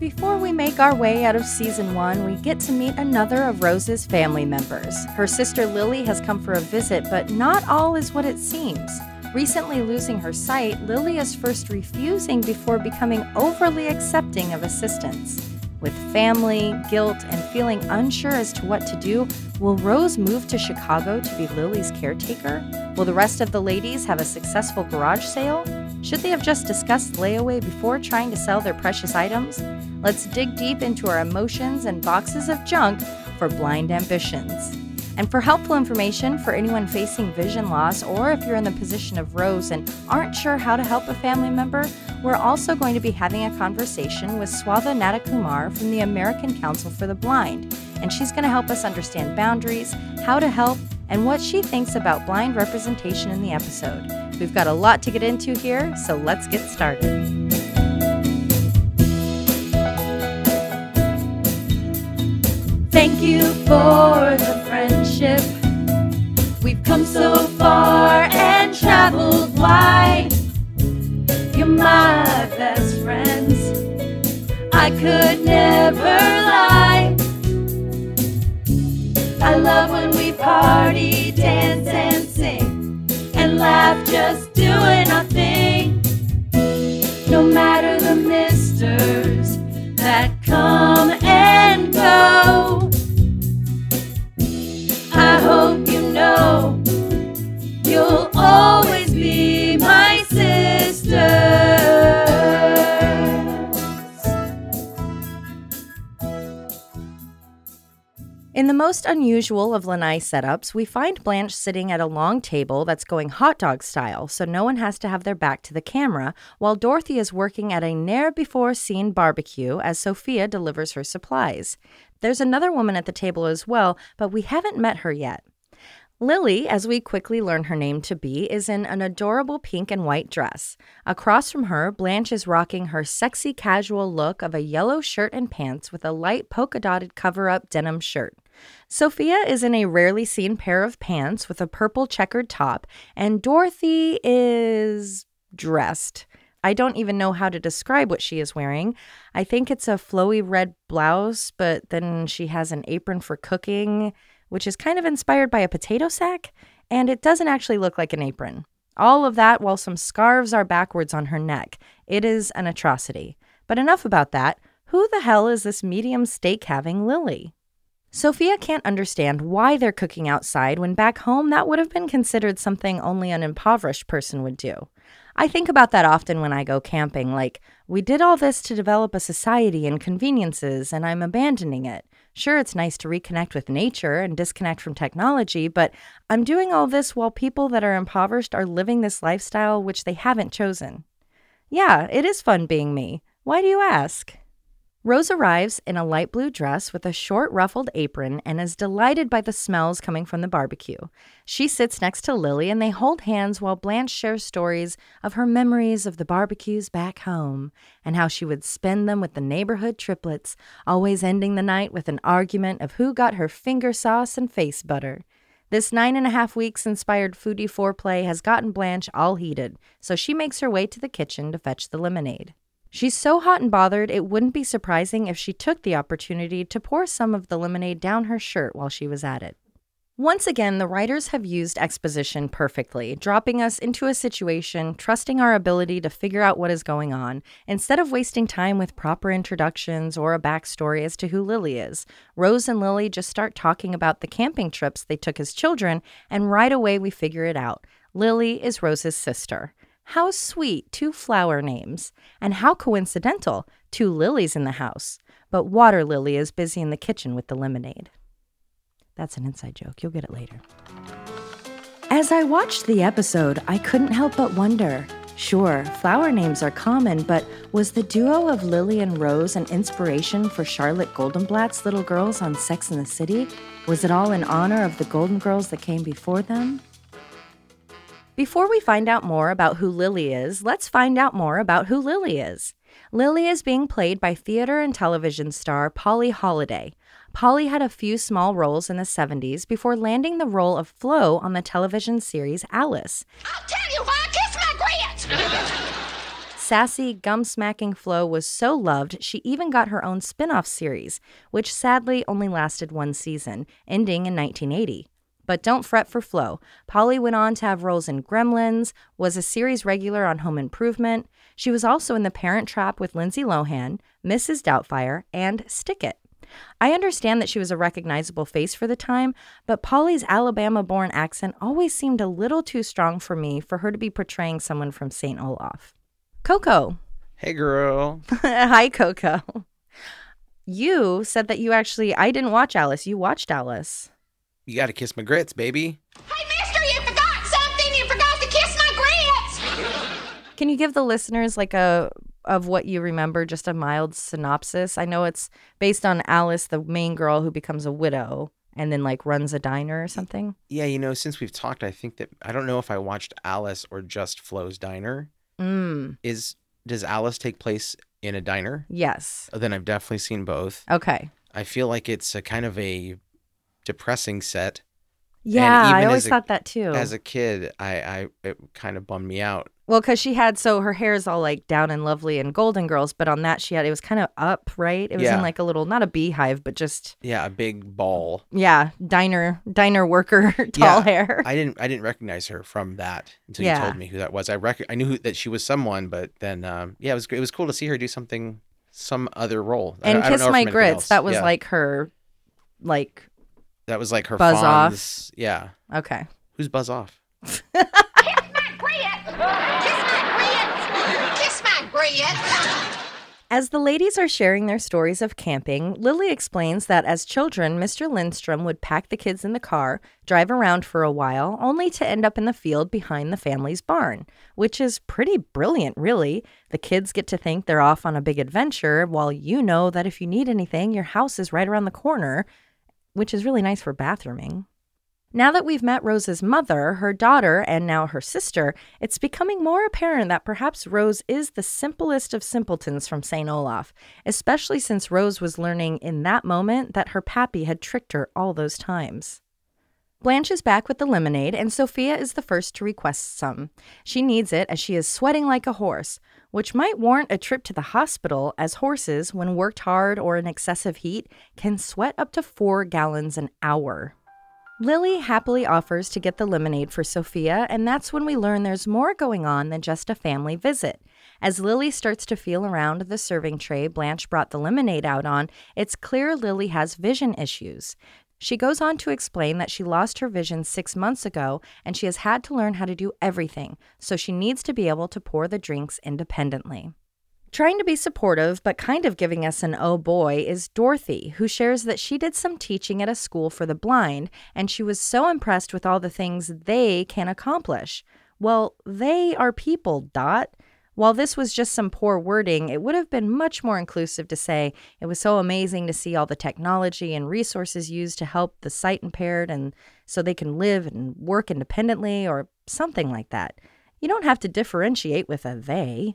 Before we make our way out of season one, we get to meet another of Rose's family members. Her sister Lily has come for a visit, but not all is what it seems. Recently losing her sight, Lily is first refusing before becoming overly accepting of assistance. With family, guilt, and feeling unsure as to what to do, will Rose move to Chicago to be Lily's caretaker? Will the rest of the ladies have a successful garage sale? Should they have just discussed layaway before trying to sell their precious items? Let's dig deep into our emotions and boxes of junk for blind ambitions. And for helpful information for anyone facing vision loss, or if you're in the position of Rose and aren't sure how to help a family member, we're also going to be having a conversation with Swatha Nandakumar from the American Council for the Blind. And she's going to help us understand boundaries, how to help, and what she thinks about blind representation in the episode. We've got a lot to get into here, so let's get started. Thank you for the friendship. We've come so far and traveled wide. You're my best friends. I could never lie. I love when we party, dance, and sing, and laugh just doing our thing. No matter the misters that come and go. I hope you know you'll always In the most unusual of Lanai setups, we find Blanche sitting at a long table that's going hot dog style, so no one has to have their back to the camera, while Dorothy is working at a ne'er before seen barbecue as Sophia delivers her supplies. There's another woman at the table as well, but we haven't met her yet. Lily, as we quickly learn her name to be, is in an adorable pink and white dress. Across from her, Blanche is rocking her sexy casual look of a yellow shirt and pants with a light polka dotted cover up denim shirt. Sophia is in a rarely seen pair of pants with a purple checkered top, and Dorothy is dressed. I don't even know how to describe what she is wearing. I think it's a flowy red blouse, but then she has an apron for cooking which is kind of inspired by a potato sack, and it doesn't actually look like an apron. All of that while some scarves are backwards on her neck. It is an atrocity. But enough about that. Who the hell is this medium steak having Lily? Sophia can't understand why they're cooking outside when back home that would have been considered something only an impoverished person would do. I think about that often when I go camping, like, we did all this to develop a society and conveniences, and I'm abandoning it. Sure, it's nice to reconnect with nature and disconnect from technology, but I'm doing all this while people that are impoverished are living this lifestyle which they haven't chosen. Yeah, it is fun being me. Why do you ask? Rose arrives in a light blue dress with a short ruffled apron and is delighted by the smells coming from the barbecue. She sits next to Lily and they hold hands while Blanche shares stories of her memories of the barbecues back home and how she would spend them with the neighborhood triplets, always ending the night with an argument of who got her finger sauce and face butter. This nine and a half weeks inspired foodie foreplay has gotten Blanche all heated, so she makes her way to the kitchen to fetch the lemonade. She's so hot and bothered, it wouldn't be surprising if she took the opportunity to pour some of the lemonade down her shirt while she was at it. Once again, the writers have used exposition perfectly, dropping us into a situation, trusting our ability to figure out what is going on, instead of wasting time with proper introductions or a backstory as to who Lily is. Rose and Lily just start talking about the camping trips they took as children, and right away we figure it out. Lily is Rose's sister. How sweet, two flower names. And how coincidental, two lilies in the house. But Water Lily is busy in the kitchen with the lemonade. That's an inside joke. You'll get it later. As I watched the episode, I couldn't help but wonder. Sure, flower names are common, but was the duo of Lily and Rose an inspiration for Charlotte Goldenblatt's little girls on Sex in the City? Was it all in honor of the Golden Girls that came before them? Before we find out more about who Lily is, let's find out more about who Lily is. Lily is being played by theater and television star Polly Holliday. Polly had a few small roles in the 70s before landing the role of Flo on the television series Alice. I'll tell you why I kiss my grits! Sassy, gum smacking Flo was so loved, she even got her own spin off series, which sadly only lasted one season, ending in 1980. But don't fret for Flo. Polly went on to have roles in Gremlins, was a series regular on Home Improvement. She was also in The Parent Trap with Lindsay Lohan, Mrs. Doubtfire, and Stick It. I understand that she was a recognizable face for the time, but Polly's Alabama born accent always seemed a little too strong for me for her to be portraying someone from St. Olaf. Coco. Hey, girl. Hi, Coco. You said that you actually, I didn't watch Alice. You watched Alice. You got to kiss my grits, baby. Hey, mister, you forgot something. You forgot to kiss my grits. Can you give the listeners like a of what you remember, just a mild synopsis? I know it's based on Alice, the main girl who becomes a widow and then like runs a diner or something. Yeah, you know, since we've talked, I think that I don't know if I watched Alice or just Flo's Diner. Mm, Is does Alice take place in a diner? yes. Oh, Then I've definitely seen both. Okay. I feel like it's a kind of a depressing set. Yeah, I always a- thought that too. As a kid, I, I it kind of bummed me out. well, because she had so her hair is all like down and lovely and Golden Girls, but on that she had it was kind of up, right? It was in like a little not a beehive, but just Yeah, a big ball. yeah, diner diner worker tall Yeah, hair. I didn't I didn't recognize her from that until Yeah. you told me who that was. I rec- I knew who, that she was someone, but then um, yeah, it was it was cool to see her do something some other role. And I don't Kiss know My Grits, else. that was Yeah, like her like that was like her Buzz Off. Yeah, okay. who's Buzz off? Kiss my grits. Kiss my grits. Kiss my grits. As the ladies are sharing their stories of camping, Lily explains that as children, Mr. Lindstrom would pack the kids in the car, drive around for a while, only to end up in the field behind the family's barn, which is pretty brilliant, really. The kids get to think they're off on a big adventure, while you know that if you need anything, your house is right around the corner, which is really nice for bathrooming. Now that we've met Rose's mother, her daughter, and now her sister, it's becoming more apparent that perhaps Rose is the simplest of simpletons from St. Olaf, especially since Rose was learning in that moment that her pappy had tricked her all those times. Blanche is back with the lemonade, and Sophia is the first to request some. She needs it as she is sweating like a horse, which might warrant a trip to the hospital, as horses, when worked hard or in excessive heat, can sweat up to four gallons an hour. Lily happily offers to get the lemonade for Sophia, and that's when we learn there's more going on than just a family visit. As Lily starts to feel around the serving tray Blanche brought the lemonade out on, it's clear Lily has vision issues. She goes on to explain that she lost her vision six months ago and she has had to learn how to do everything, so she needs to be able to pour the drinks independently. Trying to be supportive, but kind of giving us an oh boy, is Dorothy, who shares that she did some teaching at a school for the blind and she was so impressed with all the things they can accomplish. Well, they are people, Dot. While this was just some poor wording, it would have been much more inclusive to say it was so amazing to see all the technology and resources used to help the sight impaired and so they can live and work independently or something like that. You don't have to differentiate with a they.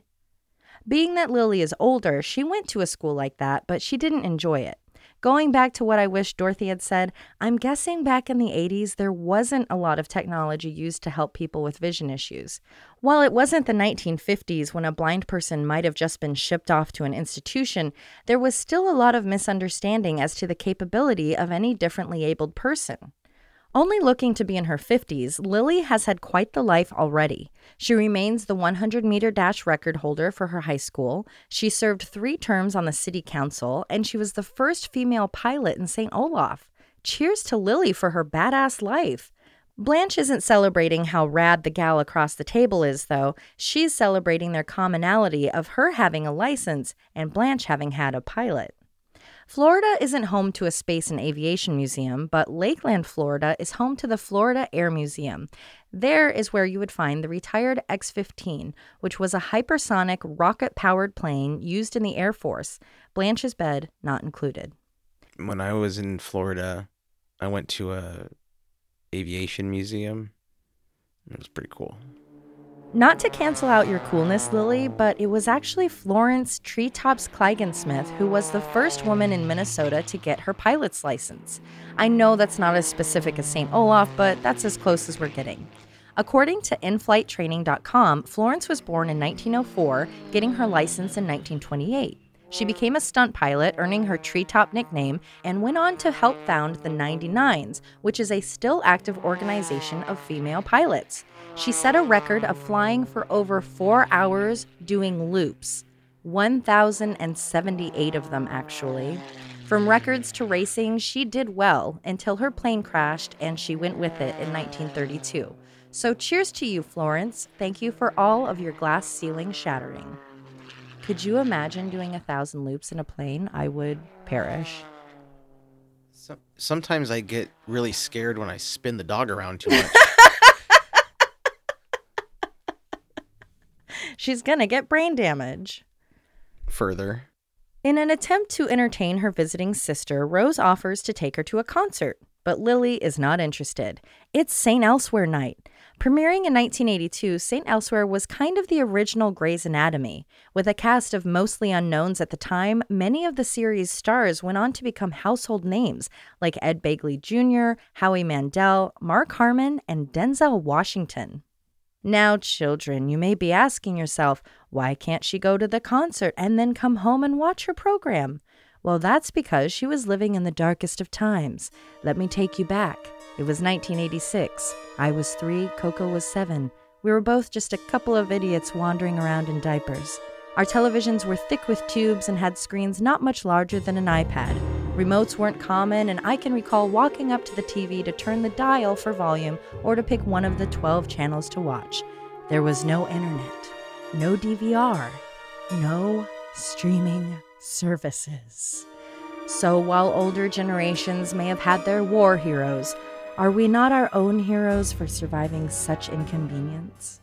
Being that Lily is older, she went to a school like that, but she didn't enjoy it. Going back to what I wish Dorothy had said, I'm guessing back in the 80s there wasn't a lot of technology used to help people with vision issues. While it wasn't the 1950s when a blind person might have just been shipped off to an institution, there was still a lot of misunderstanding as to the capability of any differently abled person. Only looking to be in her 50s, Lily has had quite the life already. She remains the 100 meter dash record holder for her high school. She served three terms on the city council, and she was the first female pilot in St. Olaf. Cheers to Lily for her badass life. Blanche isn't celebrating how rad the gal across the table is, though. She's celebrating their commonality of her having a license and Blanche having had a pilot. Florida isn't home to a space and aviation museum, but Lakeland, Florida is home to the Florida Air Museum. There is where you would find the retired X 15, which was a hypersonic rocket powered plane used in the Air Force. Blanche's bed not included. When I was in Florida, I went to a aviation museum. It was pretty cool. Not to cancel out your coolness, Lily, but it was actually Florence Treetops Klingensmith who was the first woman in Minnesota to get her pilot's license. I know that's not as specific as St. Olaf, but that's as close as we're getting. According to inflighttraining.com, Florence was born in 1904, getting her license in 1928. She became a stunt pilot, earning her treetop nickname, and went on to help found the 99s, which is a still active organization of female pilots. She set a record of flying for over four hours doing loops, 1,078 of them, actually. From records to racing, she did well until her plane crashed and she went with it in 1932. So, cheers to you, Florence. Thank you for all of your glass ceiling shattering. Could you imagine doing a thousand loops in a plane? I would perish. So, sometimes I get really scared when I spin the dog around too much. She's gonna get brain damage. Further, In an attempt to entertain her visiting sister, Rose offers to take her to a concert, but Lily is not interested. It's St. Elsewhere night. Premiering in 1982, St. Elsewhere was kind of the original Grey's Anatomy. With a cast of mostly unknowns at the time, many of the series' stars went on to become household names like Ed Begley Jr., Howie Mandel, Mark Harmon, and Denzel Washington. Now, children, you may be asking yourself, why can't she go to the concert and then come home and watch her program? Well, that's because she was living in the darkest of times. Let me take you back. It was 1986. I was three, Coco was seven. We were both just a couple of idiots wandering around in diapers. Our televisions were thick with tubes and had screens not much larger than an iPad. Remotes weren't common, and I can recall walking up to the TV to turn the dial for volume or to pick one of the 12 channels to watch. There was no internet, no DVR, no streaming services. So while older generations may have had their war heroes, are we not our own heroes for surviving such inconvenience?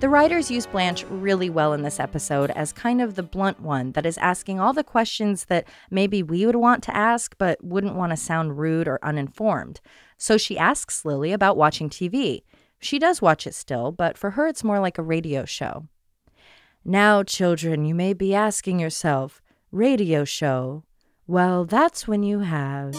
The writers use Blanche really well in this episode as kind of the blunt one that is asking all the questions that maybe we would want to ask but wouldn't want to sound rude or uninformed. So she asks Lily about watching TV. She does watch it still, but for her it's more like a radio show. Now, children, you may be asking yourself, radio show? Well, that's when you have.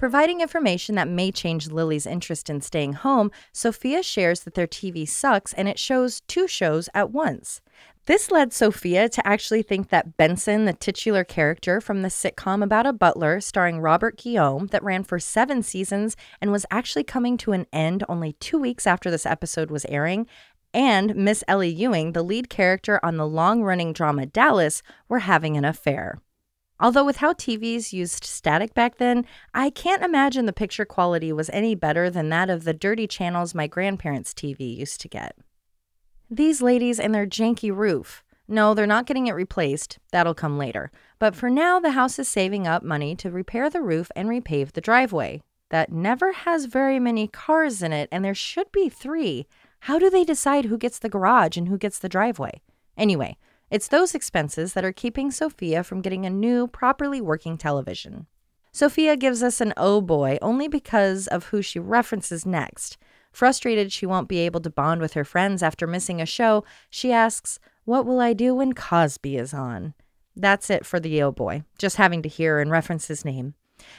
Providing information that may change Lily's interest in staying home, Sophia shares that their TV sucks and it shows two shows at once. This led Sophia to actually think that Benson, the titular character from the sitcom about a butler starring Robert Guillaume that ran for seven seasons and was actually coming to an end only two weeks after this episode was airing, and Miss Ellie Ewing, the lead character on the long running drama Dallas, were having an affair. Although, with how TVs used static back then, I can't imagine the picture quality was any better than that of the dirty channels my grandparents' TV used to get. These ladies and their janky roof. No, they're not getting it replaced. That'll come later. But for now, the house is saving up money to repair the roof and repave the driveway. That never has very many cars in it, and there should be three. How do they decide who gets the garage and who gets the driveway? Anyway, it's those expenses that are keeping Sophia from getting a new, properly working television. Sophia gives us an oh boy only because of who she references next. Frustrated she won't be able to bond with her friends after missing a show, she asks, What will I do when Cosby is on? That's it for the oh boy, just having to hear and reference his name.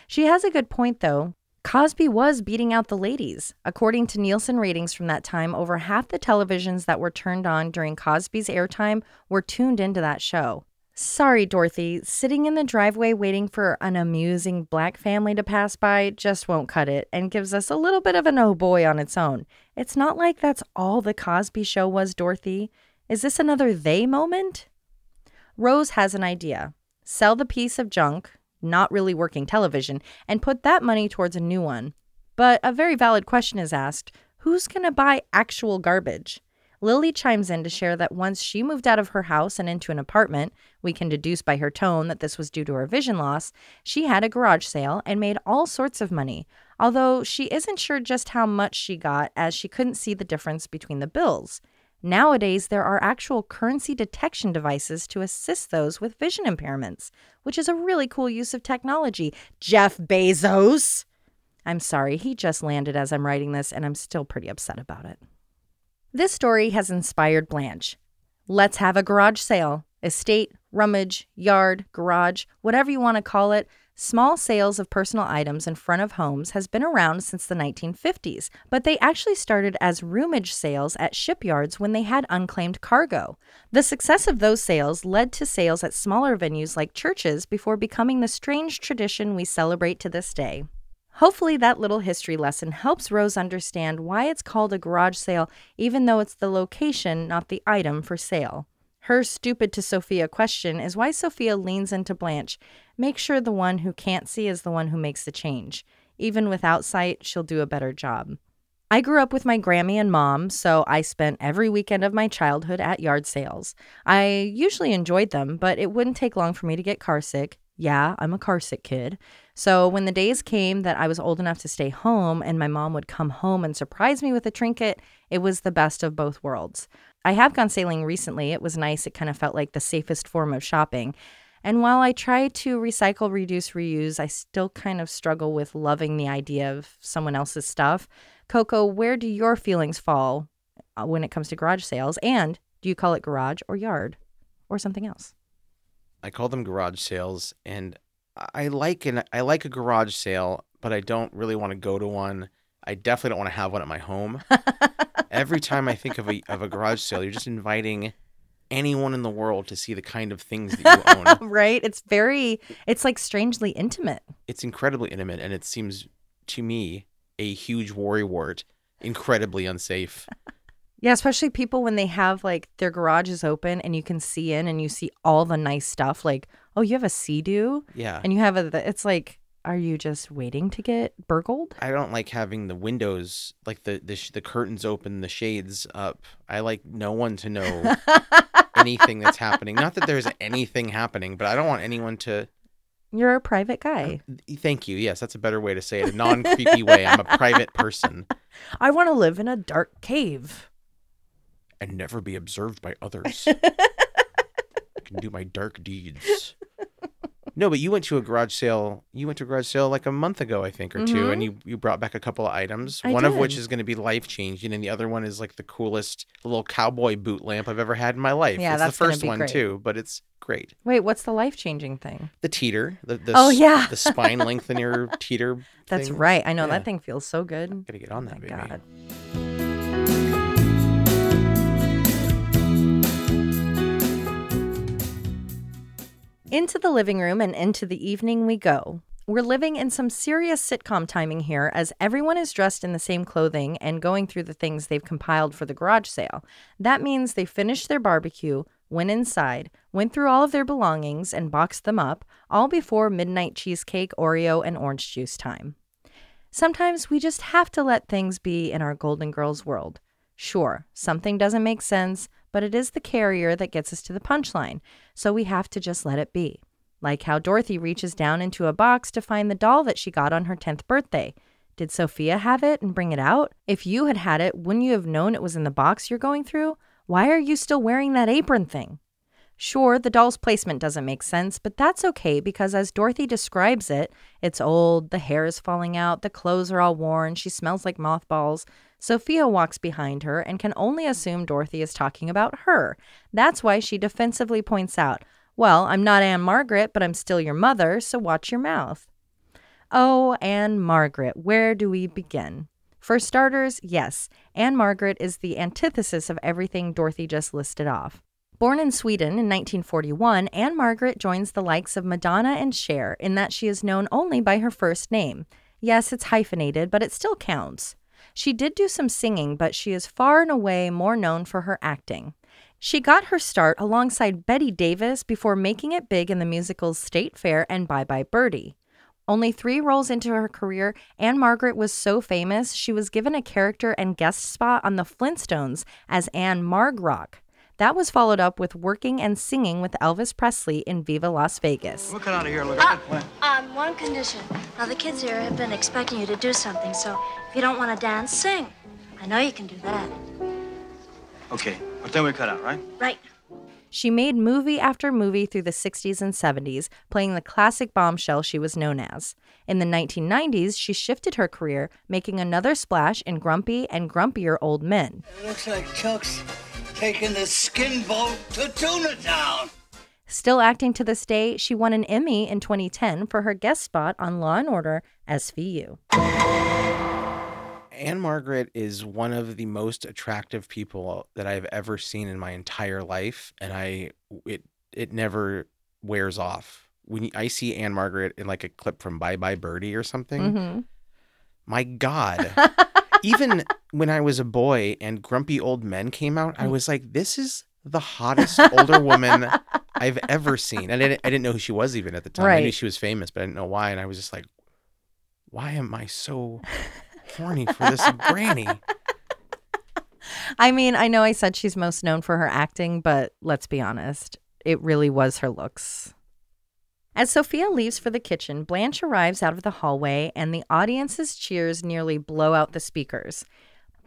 She has a good point, though. Cosby was beating out the ladies. According to Nielsen ratings from that time, over half the televisions that were turned on during Cosby's airtime were tuned into that show. Sorry, Dorothy, sitting in the driveway waiting for an amusing black family to pass by just won't cut it and gives us a little bit of an oh boy on its own. It's not like that's all the Cosby show was, Dorothy. Is this another they moment? Rose has an idea. Sell the piece of junk, not really working television, and put that money towards a new one. But a very valid question is asked who's going to buy actual garbage? Lily chimes in to share that once she moved out of her house and into an apartment, we can deduce by her tone that this was due to her vision loss, she had a garage sale and made all sorts of money, although she isn't sure just how much she got as she couldn't see the difference between the bills. Nowadays, there are actual currency detection devices to assist those with vision impairments, which is a really cool use of technology. Jeff Bezos! I'm sorry, he just landed as I'm writing this, and I'm still pretty upset about it. This story has inspired Blanche. Let's have a garage sale. Estate, rummage, yard, garage, whatever you want to call it. Small sales of personal items in front of homes has been around since the 1950s, but they actually started as rummage sales at shipyards when they had unclaimed cargo. The success of those sales led to sales at smaller venues like churches before becoming the strange tradition we celebrate to this day. Hopefully, that little history lesson helps Rose understand why it's called a garage sale, even though it's the location, not the item, for sale. Her stupid to Sophia question is why Sophia leans into Blanche. Make sure the one who can't see is the one who makes the change. Even without sight, she'll do a better job. I grew up with my Grammy and mom, so I spent every weekend of my childhood at yard sales. I usually enjoyed them, but it wouldn't take long for me to get carsick. Yeah, I'm a carsick kid. So when the days came that I was old enough to stay home and my mom would come home and surprise me with a trinket, it was the best of both worlds. I have gone sailing recently. It was nice. It kind of felt like the safest form of shopping. And while I try to recycle, reduce, reuse, I still kind of struggle with loving the idea of someone else's stuff. Coco, where do your feelings fall uh, when it comes to garage sales? And do you call it garage or yard or something else? I call them garage sales, and I like an I like a garage sale, but I don't really want to go to one. I definitely don't want to have one at my home. Every time I think of a of a garage sale, you're just inviting anyone in the world to see the kind of things that you own. right? It's very, it's like strangely intimate. it's incredibly intimate, and it seems to me a huge worrywart, incredibly unsafe. Yeah, especially people when they have like their garage is open and you can see in and you see all the nice stuff. Like, oh, you have a sea-doo Yeah. and you have a, it's like, are you just waiting to get burgled? I don't like having the windows, like the the, sh- the curtains open, the shades up. I like no one to know anything that's happening. Not that there's anything happening, but I don't want anyone to. You're a private guy. Thank you. Yes, that's a better way to say it. A non creepy way. I'm a private person I want to live in a dark cave. and never be observed by others. I can do my dark deeds. No, but you went to a garage sale. You went to a garage sale like a month ago, I think, or 2 mm-hmm. and you, you brought back a couple of items. I one of which is going to be life changing, and the other one is like the coolest little cowboy boot lamp I've ever had in my life. Yeah, it's that's the first one great. too, but it's great. Wait, what's the life changing thing? The teeter, the, the Oh, yeah. the spine lengthener teeter. That's thing. right. I know Yeah. that thing feels so good. Gotta get on Oh that, my baby. God. Into the living room and into the evening we go. We're living in some serious sitcom timing here as everyone is dressed in the same clothing and going through the things they've compiled for the garage sale. That means they finished their barbecue, went inside, went through all of their belongings and boxed them up, all before midnight cheesecake, Oreo, and orange juice time. Sometimes we just have to let things be in our Golden Girls world. Sure, something doesn't make sense, but it is the carrier that gets us to the punchline, so we have to just let it be. Like how Dorothy reaches down into a box to find the doll that she got on her 10th birthday. Did Sophia have it and bring it out? If you had had it, wouldn't you have known it was in the box you're going through? Why are you still wearing that apron thing? Sure, the doll's placement doesn't make sense, but that's okay because as Dorothy describes it, it's old, the hair is falling out, the clothes are all worn, she smells like mothballs. Sophia walks behind her and can only assume Dorothy is talking about her. That's why she defensively points out, Well, I'm not Ann-Margret, but I'm still your mother, so watch your mouth. Oh, Ann-Margret, where do we begin? For starters, yes, Ann-Margret is the antithesis of everything Dorothy just listed off. Born in Sweden in 1941, Ann-Margret joins the likes of Madonna and Cher in that she is known only by her first name. Yes, it's hyphenated, but it still counts. She did do some singing, but she is far and away more known for her acting. She got her start alongside Bette Davis before making it big in the musicals State Fair and Bye Bye Birdie. Only three roles into her career, Ann-Margret was so famous she was given a character and guest spot on the Flintstones as Ann-Margrock. That was followed up with working and singing with Elvis Presley in Viva Las Vegas. We'll cut out of here. Look Uh, at on one condition. Now, the kids here have been expecting you to do something, so if you don't want to dance, sing. I know you can do that. Okay, but then we cut out, right? Right. She made movie after movie through the 60s and 70s, playing the classic bombshell she was known as. In the 1990s, she shifted her career, making another splash in Grumpy and Grumpier Old Men. It looks like Chuck's taking the skin boat to Tuna Town. Still acting to this day, she won an Emmy in 2010 for her guest spot on Law and Order SVU. Ann-Margret is one of the most attractive people that I've ever seen in my entire life, and I it it never wears off. When I see Ann-Margret in like a clip from Bye Bye Birdie or something, hmm my God. Even when I was a boy and Grumpy Old Men came out, I mm. was like, this is the hottest older woman I've ever seen. And I didn't, I didn't know who she was even at the time. I knew she was famous, but I didn't know why. And I was just like, why am I so horny for this granny? I mean, I know I said she's most known for her acting, but let's be honest, it really was her looks. As Sophia leaves for the kitchen, Blanche arrives out of the hallway, and the audience's cheers nearly blow out the speakers.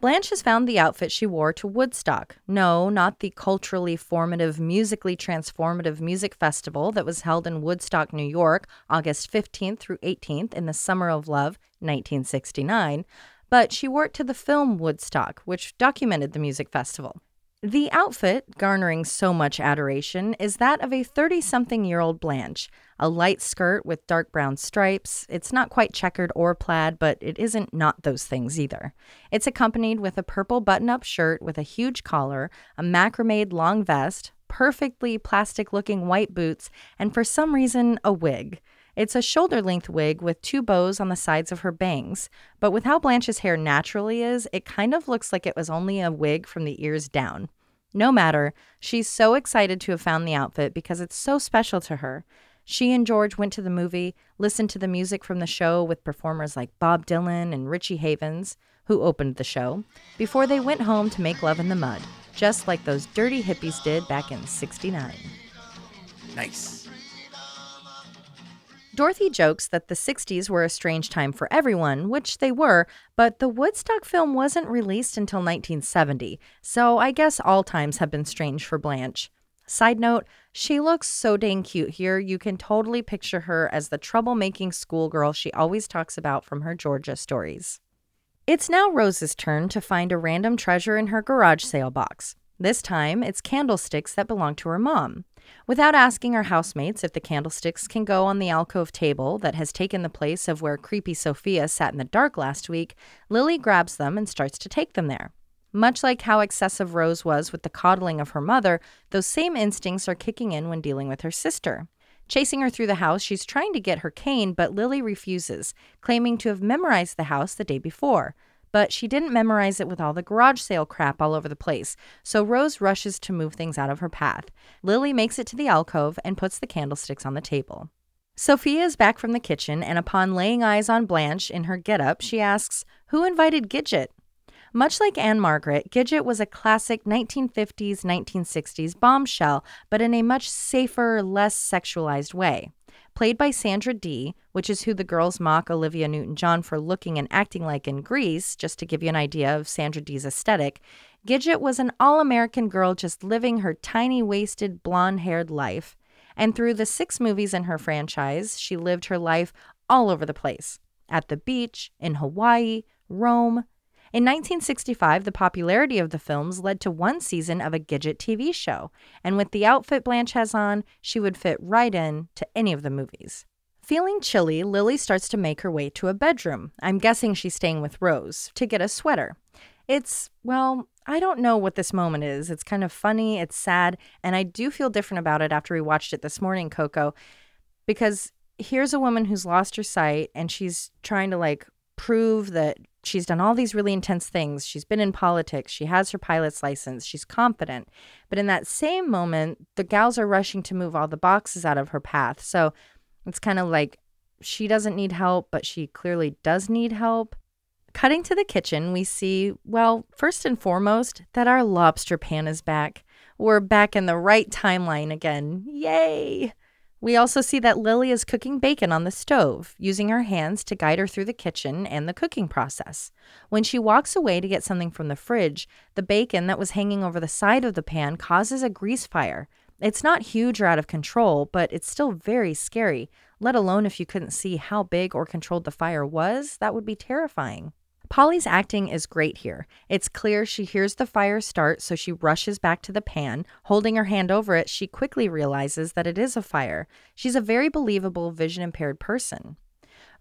Blanche has found the outfit she wore to Woodstock. No, not the culturally formative, musically transformative music festival that was held in Woodstock, New York, August 15th through 18th in the Summer of Love, 1969, but she wore it to the film Woodstock, which documented the music festival. The outfit, garnering so much adoration, is that of a 30 something year old Blanche. A light skirt with dark brown stripes. It's not quite checkered or plaid, but it isn't not those things either. It's accompanied with a purple button up shirt with a huge collar, a macrame long vest, perfectly plastic looking white boots, and for some reason, a wig. It's a shoulder length wig with two bows on the sides of her bangs, but with how Blanche's hair naturally is, it kind of looks like it was only a wig from the ears down. No matter, she's so excited to have found the outfit because it's so special to her. She and George went to the movie, listened to the music from the show with performers like Bob Dylan and Richie Havens, who opened the show, before they went home to make love in the mud, just like those dirty hippies did back in 69. Nice. Dorothy jokes that the 60s were a strange time for everyone, which they were, but the Woodstock film wasn't released until 1970, so I guess all times have been strange for Blanche. Side note, she looks so dang cute here, you can totally picture her as the troublemaking schoolgirl she always talks about from her Georgia stories. It's now Rose's turn to find a random treasure in her garage sale box. This time, it's candlesticks that belong to her mom. Without asking her housemates if the candlesticks can go on the alcove table that has taken the place of where creepy Sophia sat in the dark last week, Lily grabs them and starts to take them there. Much like how excessive Rose was with the coddling of her mother, those same instincts are kicking in when dealing with her sister. Chasing her through the house, she's trying to get her cane, but Lily refuses, claiming to have memorized the house the day before. But she didn't memorize it with all the garage sale crap all over the place, so Rose rushes to move things out of her path. Lily makes it to the alcove and puts the candlesticks on the table. Sophia is back from the kitchen, and upon laying eyes on Blanche in her getup, she asks, Who invited Gidget? Much like Ann-Margret, Gidget was a classic 1950s, 1960s bombshell, but in a much safer, less sexualized way. Played by Sandra Dee, which is who the girls mock Olivia Newton John for looking and acting like in Grease, just to give you an idea of Sandra Dee's aesthetic, Gidget was an all American girl just living her tiny waisted, blonde haired life. And through the six movies in her franchise, she lived her life all over the place at the beach, in Hawaii, Rome. In 1965, the popularity of the films led to one season of a Gidget TV show, and with the outfit Blanche has on, she would fit right in to any of the movies. Feeling chilly, Lily starts to make her way to a bedroom. I'm guessing she's staying with Rose to get a sweater. It's, well, I don't know what this moment is. It's kind of funny, it's sad, and I do feel different about it after we watched it this morning, Coco, because here's a woman who's lost her sight and she's trying to like prove that she's done all these really intense things. She's been in politics, she has her pilot's license, she's confident. But in that same moment, the gals are rushing to move all the boxes out of her path. So it's kind of like she doesn't need help, but she clearly does need help. Cutting to the kitchen, we see, well, first and foremost, that our lobster pan is back. We're back in the right timeline again. Yay! We also see that Lily is cooking bacon on the stove, using her hands to guide her through the kitchen and the cooking process. When she walks away to get something from the fridge, the bacon that was hanging over the side of the pan causes a grease fire. It's not huge or out of control, but it's still very scary, let alone if you couldn't see how big or controlled the fire was, that would be terrifying. Polly's acting is great here. It's clear she hears the fire start, so she rushes back to the pan. Holding her hand over it, she quickly realizes that it is a fire. She's a very believable vision impaired person.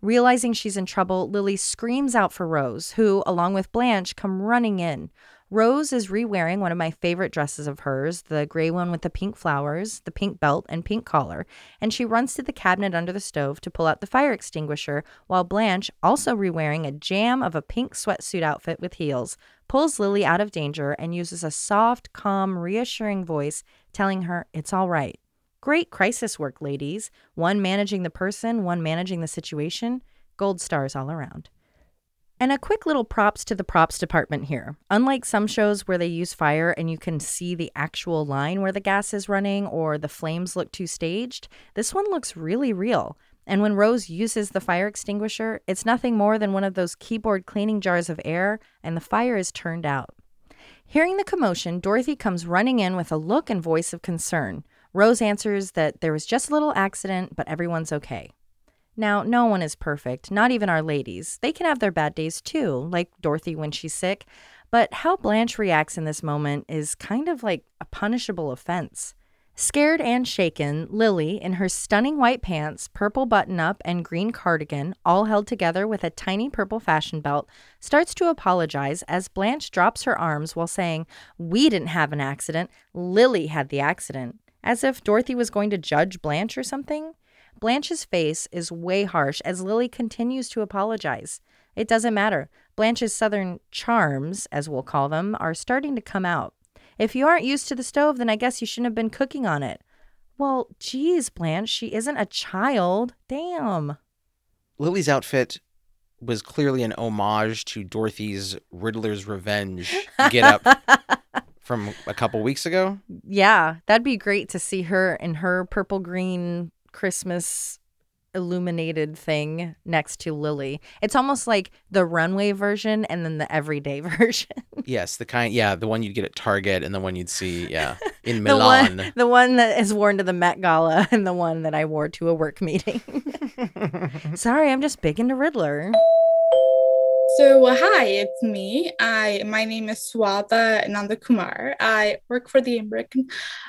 Realizing she's in trouble, Lily screams out for Rose, who, along with Blanche, come running in. Rose is re-wearing one of my favorite dresses of hers, the gray one with the pink flowers, the pink belt, and pink collar, and she runs to the cabinet under the stove to pull out the fire extinguisher, while Blanche, also re-wearing a jam of a pink sweatsuit outfit with heels, pulls Lily out of danger and uses a soft, calm, reassuring voice telling her it's all right. Great crisis work, ladies. One managing the person, one managing the situation. Gold stars all around. And a quick little props to the props department here. Unlike some shows where they use fire and you can see the actual line where the gas is running or the flames look too staged, this one looks really real. And when Rose uses the fire extinguisher, it's nothing more than one of those keyboard cleaning jars of air, and the fire is turned out. Hearing the commotion, Dorothy comes running in with a look and voice of concern. Rose answers that there was just a little accident, but everyone's okay. Now, no one is perfect, not even our ladies. They can have their bad days too, like Dorothy when she's sick. But how Blanche reacts in this moment is kind of like a punishable offense. Scared and shaken, Lily, in her stunning white pants, purple button up, and green cardigan, all held together with a tiny purple fashion belt, starts to apologize as Blanche drops her arms while saying, We didn't have an accident. Lily had the accident. As if Dorothy was going to judge Blanche or something. Blanche's face is way harsh as Lily continues to apologize. It doesn't matter. Blanche's southern charms, as we'll call them, are starting to come out. If you aren't used to the stove, then I guess you shouldn't have been cooking on it. Well, geez, Blanche, she isn't a child. Damn. Lily's outfit was clearly an homage to Dorothy's Riddler's Revenge get up from a couple weeks ago. Yeah, that'd be great to see her in her purple green Christmas illuminated thing next to Lily. It's almost like the runway version and then the everyday version. Yes, the kind, yeah, the one you'd get at Target and the one you'd see, yeah, in the Milan. one, the one that is worn to the Met Gala and the one that I wore to a work meeting. Sorry, I'm just big into Riddler. So hi, it's me. I my name is Swatha Nandakumar. I work for the American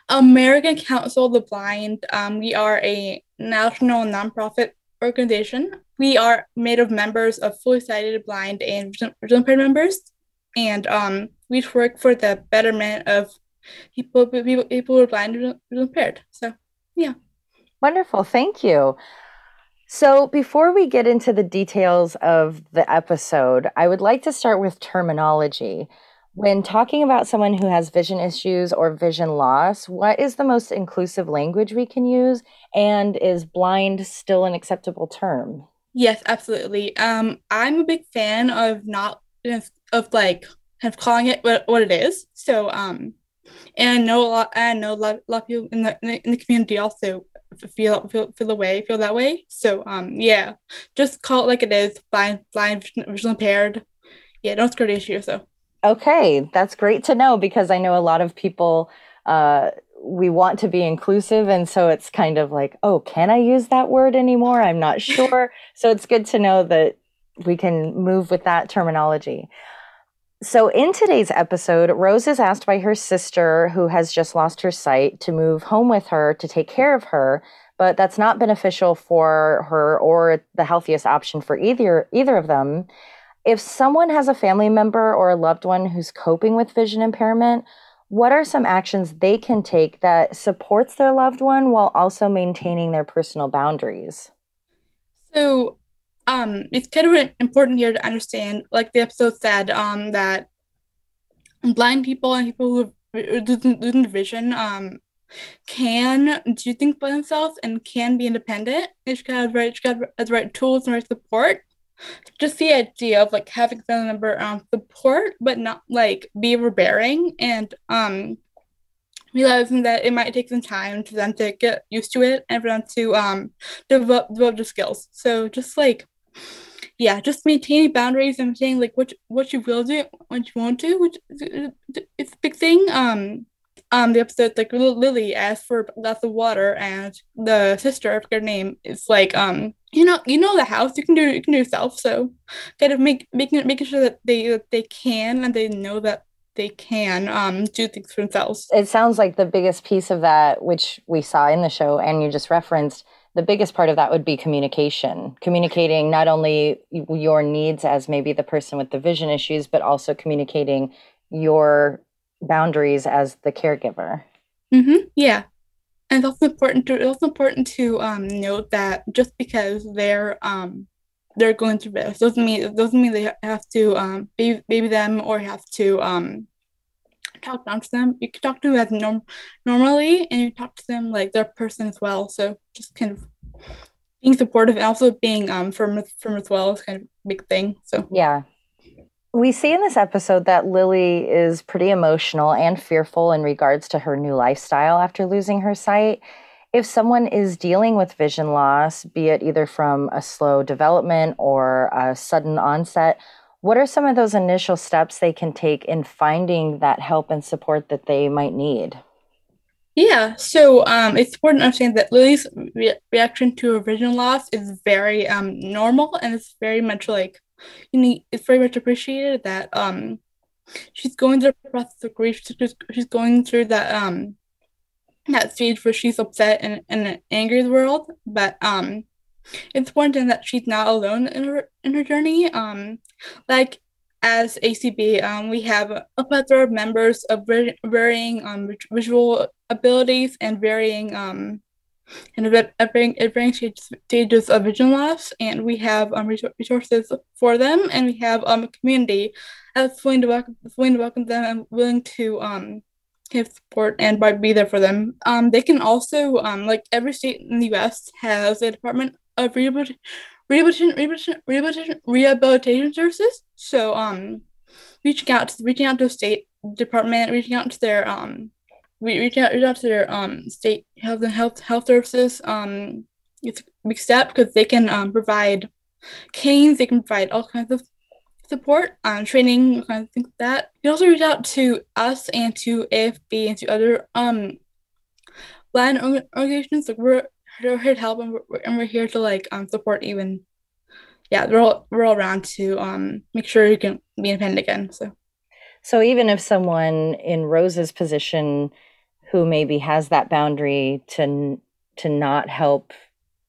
American Council of the Blind. Um, we are a national nonprofit organization. We are made of members of fully sighted, blind, and visually impaired members, and um, we work for the betterment of people people people who are blind and visually impaired. So yeah. Wonderful, thank you. So, before we get into the details of the episode, I would like to start with terminology. When talking about someone who has vision issues or vision loss, what is the most inclusive language we can use? And is blind still an acceptable term? Yes, absolutely. Um, I'm a big fan of not of like kind of calling it what, what it is. So, um, and I know a lot. I know a lot, a lot of people in the, in the in the community also feel feel feel the way feel that way. So um yeah, just call it like it is. Blind blind visually impaired. Yeah, don't skirt issue. So okay, that's great to know because I know a lot of people. Uh, we want to be inclusive, and so it's kind of like, oh, can I use that word anymore? I'm not sure. so it's good to know that we can move with that terminology. So, in today's episode, Rose is asked by her sister, who has just lost her sight, to move home with her to take care of her, but that's not beneficial for her or the healthiest option for either either of them. If someone has a family member or a loved one who's coping with vision impairment, what are some actions they can take that supports their loved one while also maintaining their personal boundaries? So, um it's kind of important here to understand like the episode said um that blind people and people who losing vision um can do things by themselves and can be independent. It's got the right it's got the right tools and right support. Just the idea of like having family member um support but not like be overbearing and um realizing that it might take some time for them to get used to it and for them to um develop develop the skills. So just like yeah, just maintaining boundaries and saying like what what you will do, what you won't do, which is a big thing. Um, um the episode like Lil- Lily asks for a glass of water and the sister, I forget her name, is like um you know you know the house you can do you can do yourself so kind of make making making sure that they that they can and they know that they can um do things for themselves. It sounds like the biggest piece of that, which we saw in the show and you just referenced, the biggest part of that would be communication. Communicating not only your needs as maybe the person with the vision issues, but also communicating your boundaries as the caregiver. Mm-hmm. Yeah. And it's also important to it's also important to um note that just because they're um they're going through this doesn't mean doesn't mean they have to um baby, baby them or have to um talk down to them. You can talk to them as norm normally and you talk to them like they're a person as well. So just kind of being supportive and also being um firm firm as well is kind of a big thing. So Yeah. We see in this episode that Lily is pretty emotional and fearful in regards to her new lifestyle after losing her sight. If someone is dealing with vision loss, be it either from a slow development or a sudden onset, what are some of those initial steps they can take in finding that help and support that they might need? Yeah, so um, it's important to understand that Lily's re- reaction to vision loss is very um normal and it's very much like you need it's very much appreciated that um she's going through the process of grief. She's, going through that um that stage where she's upset and, and angry the world, but um it's important that she's not alone in her in her journey. Um, like as ACB, um, we have a plethora of members of varying um, visual abilities and varying um, and varying, varying stages, of vision loss, and we have um, resources for them, and we have um, a community that's willing to welcome, willing to welcome them and willing to um, give support and be there for them. Um, they can also um, like every state in the U.S. has a Department of Rehabilitation rehabilitation, rehabilitation, rehabilitation, services. So, um, reaching out to reaching out to the state department, reaching out to their um, re- reaching out, reaching out to their um state health and health health services. Um, it's a big step because they can um provide canes, they can provide all kinds of support, um, training, kind of things like that. You can also reach out to us and to AFB and to other um org- organizations. Like we're we're here to help and we're, and we're here to like um support even yeah we're all we're all around to um make sure you can be independent again so So even if someone in Rose's position who maybe has that boundary to to not help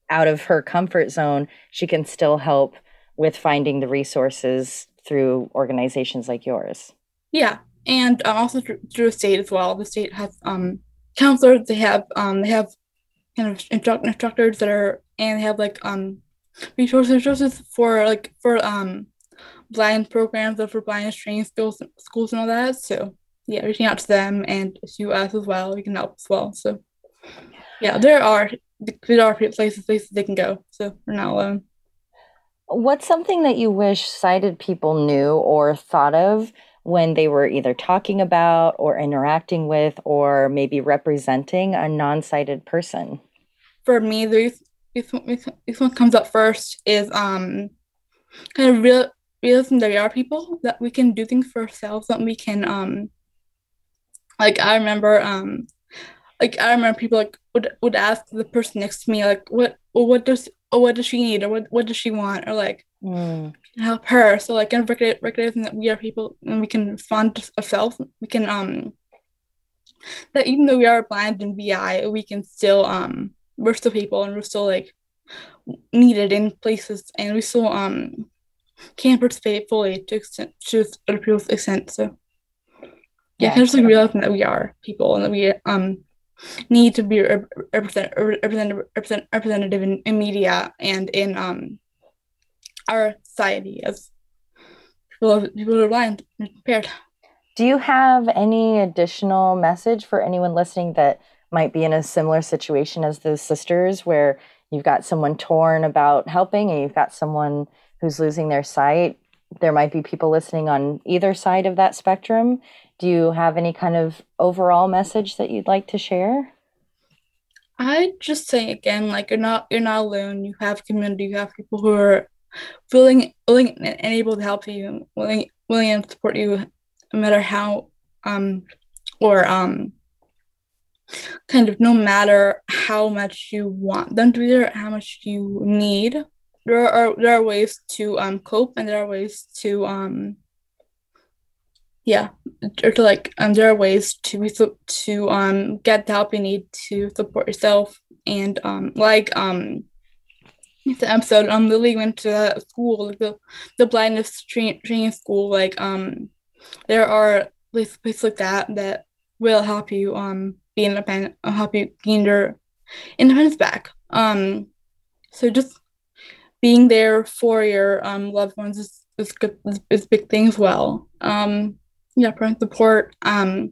out of her comfort zone, she can still help with finding the resources through organizations like yours. yeah and um, also through, through the state as well the state has um counselors they have um they have kind of instruct- instructors that are and they have like um resources resources for like for um blind programs or for blind training schools schools and all that. So yeah reaching out to them and to us as well we can help as well. So yeah there are there are places places they can go. So we're not alone. What's something that you wish sighted people knew or thought of when they were either talking about or interacting with or maybe representing a non sighted person? For me, the this one, this one- comes up first is um kind of real realizing that we are people that we can do things for ourselves that we can um like I remember um like I remember people like would would ask the person next to me like what well, what does or what does she need? Or what what does she want? Or like Mm, help her? So like kind of recognize, recognizing that we are people and we can respond to ourselves. We can um that even though we are blind and bi we can still um we're still people and we're still like needed in places and we still um can participate fully to extent to other people's extent so yeah, Yeah. kind of just like realizing that we are people and that we um need to be rep- represent, represent, represent, representative in, in media and in um our society as people, people who are blind and impaired. Do you have any additional message for anyone listening that might be in a similar situation as those sisters, where you've got someone torn about helping and you've got someone who's losing their sight? There might be people listening on either side of that spectrum. Do you have any kind of overall message that you'd like to share? I just say again, like you're not you're not alone. You have community. You have people who are willing, willing, and able to help you, willing, willing and support you, no matter how um or um kind of no matter how much you want them to be there, how much you need, there are there are ways to um cope and there are ways to um yeah or to like um there are ways to to um get the help you need to support yourself and um like um the episode um Lily went to that school like the the blindness train, training school like um there are places like that that will help you um be you gain your independence back. Um so just being there for your um loved ones is is good is, big thing as well. Um yeah parent support um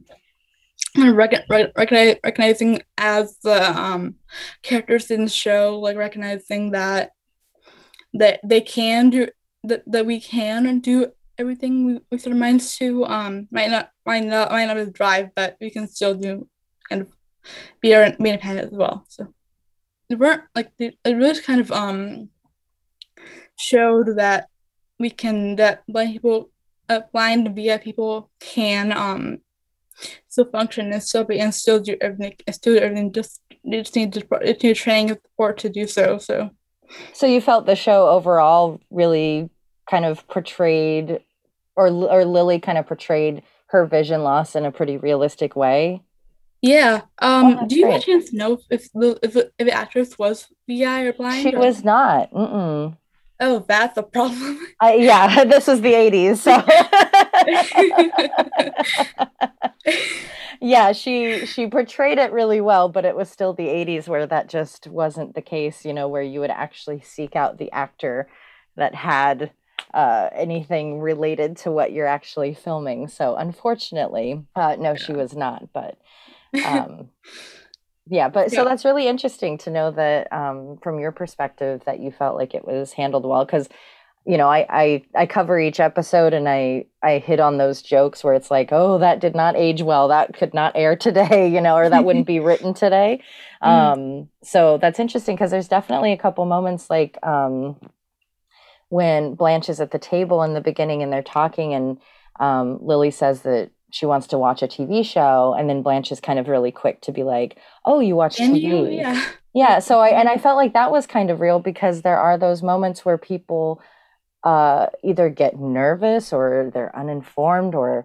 rec- rec- recognize, recognizing as the um characters in the show like recognizing that that they can do that, that we can do everything we, we set our minds to. Um might not might not might not drive but we can still do kind of be our be independent as well so they weren't like they, it really kind of um showed that we can that blind people uh, blind and people can um still function and still be and still do everything and still do everything just they just need to just need training and support to do so so So you felt the show overall really kind of portrayed, or or Lily kind of portrayed her vision loss in a pretty realistic way. Yeah Oh, um that's do you by great. chance know if the if, the- if the actress was VI or blind She or- was not. Mm-mm. oh that's a problem yeah, this was the '80s, so yeah, she she portrayed it really well, but it was still the '80s where that just wasn't the case. You know, where you would actually seek out the actor that had uh, anything related to what you're actually filming. So unfortunately, uh, no, she was not. But um, yeah, but so Yeah. that's really interesting to know that um, from your perspective that you felt like it was handled well because you know I, I i cover each episode and i i hit on those jokes where it's like oh that did not age well that could not air today you know or that wouldn't be written today Mhm. um so that's interesting because there's definitely a couple moments like um when blanche is at the table in the beginning and they're talking and um lily says that she wants to watch a tv show and then blanche is kind of really quick to be like oh you watch tv you yeah. Yeah, so I and I felt like that was kind of real because there are those moments where people uh, either get nervous or they're uninformed or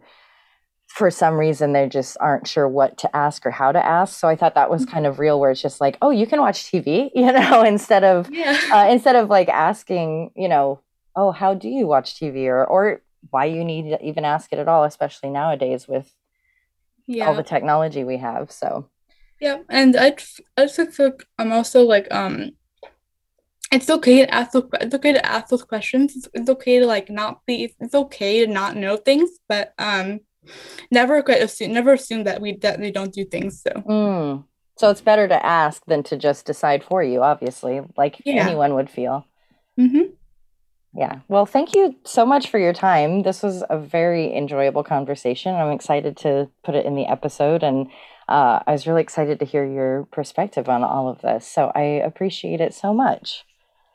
for some reason they just aren't sure what to ask or how to ask. So I thought that was kind of real, where it's just like, oh, you can watch TV, you know, instead of yeah. uh, instead of like asking, you know, oh, how do you watch TV or or why you need to even ask it at all, especially nowadays with yeah all the technology we have. So Yeah, and I I just feel I'm also like um, it's okay to ask those, it's okay to ask those questions. It's, it's okay to like not be. It's, okay to not know things, but um, never quite assume never assume that we that we don't do things. So Mm. So it's better to ask than to just decide for you, obviously, like Yeah. anyone would feel. mm-hmm. Yeah. Well, thank you so much for your time. This was a very enjoyable conversation. I'm excited to put it in the episode, and uh, I was really excited to hear your perspective on all of this. So I appreciate it so much.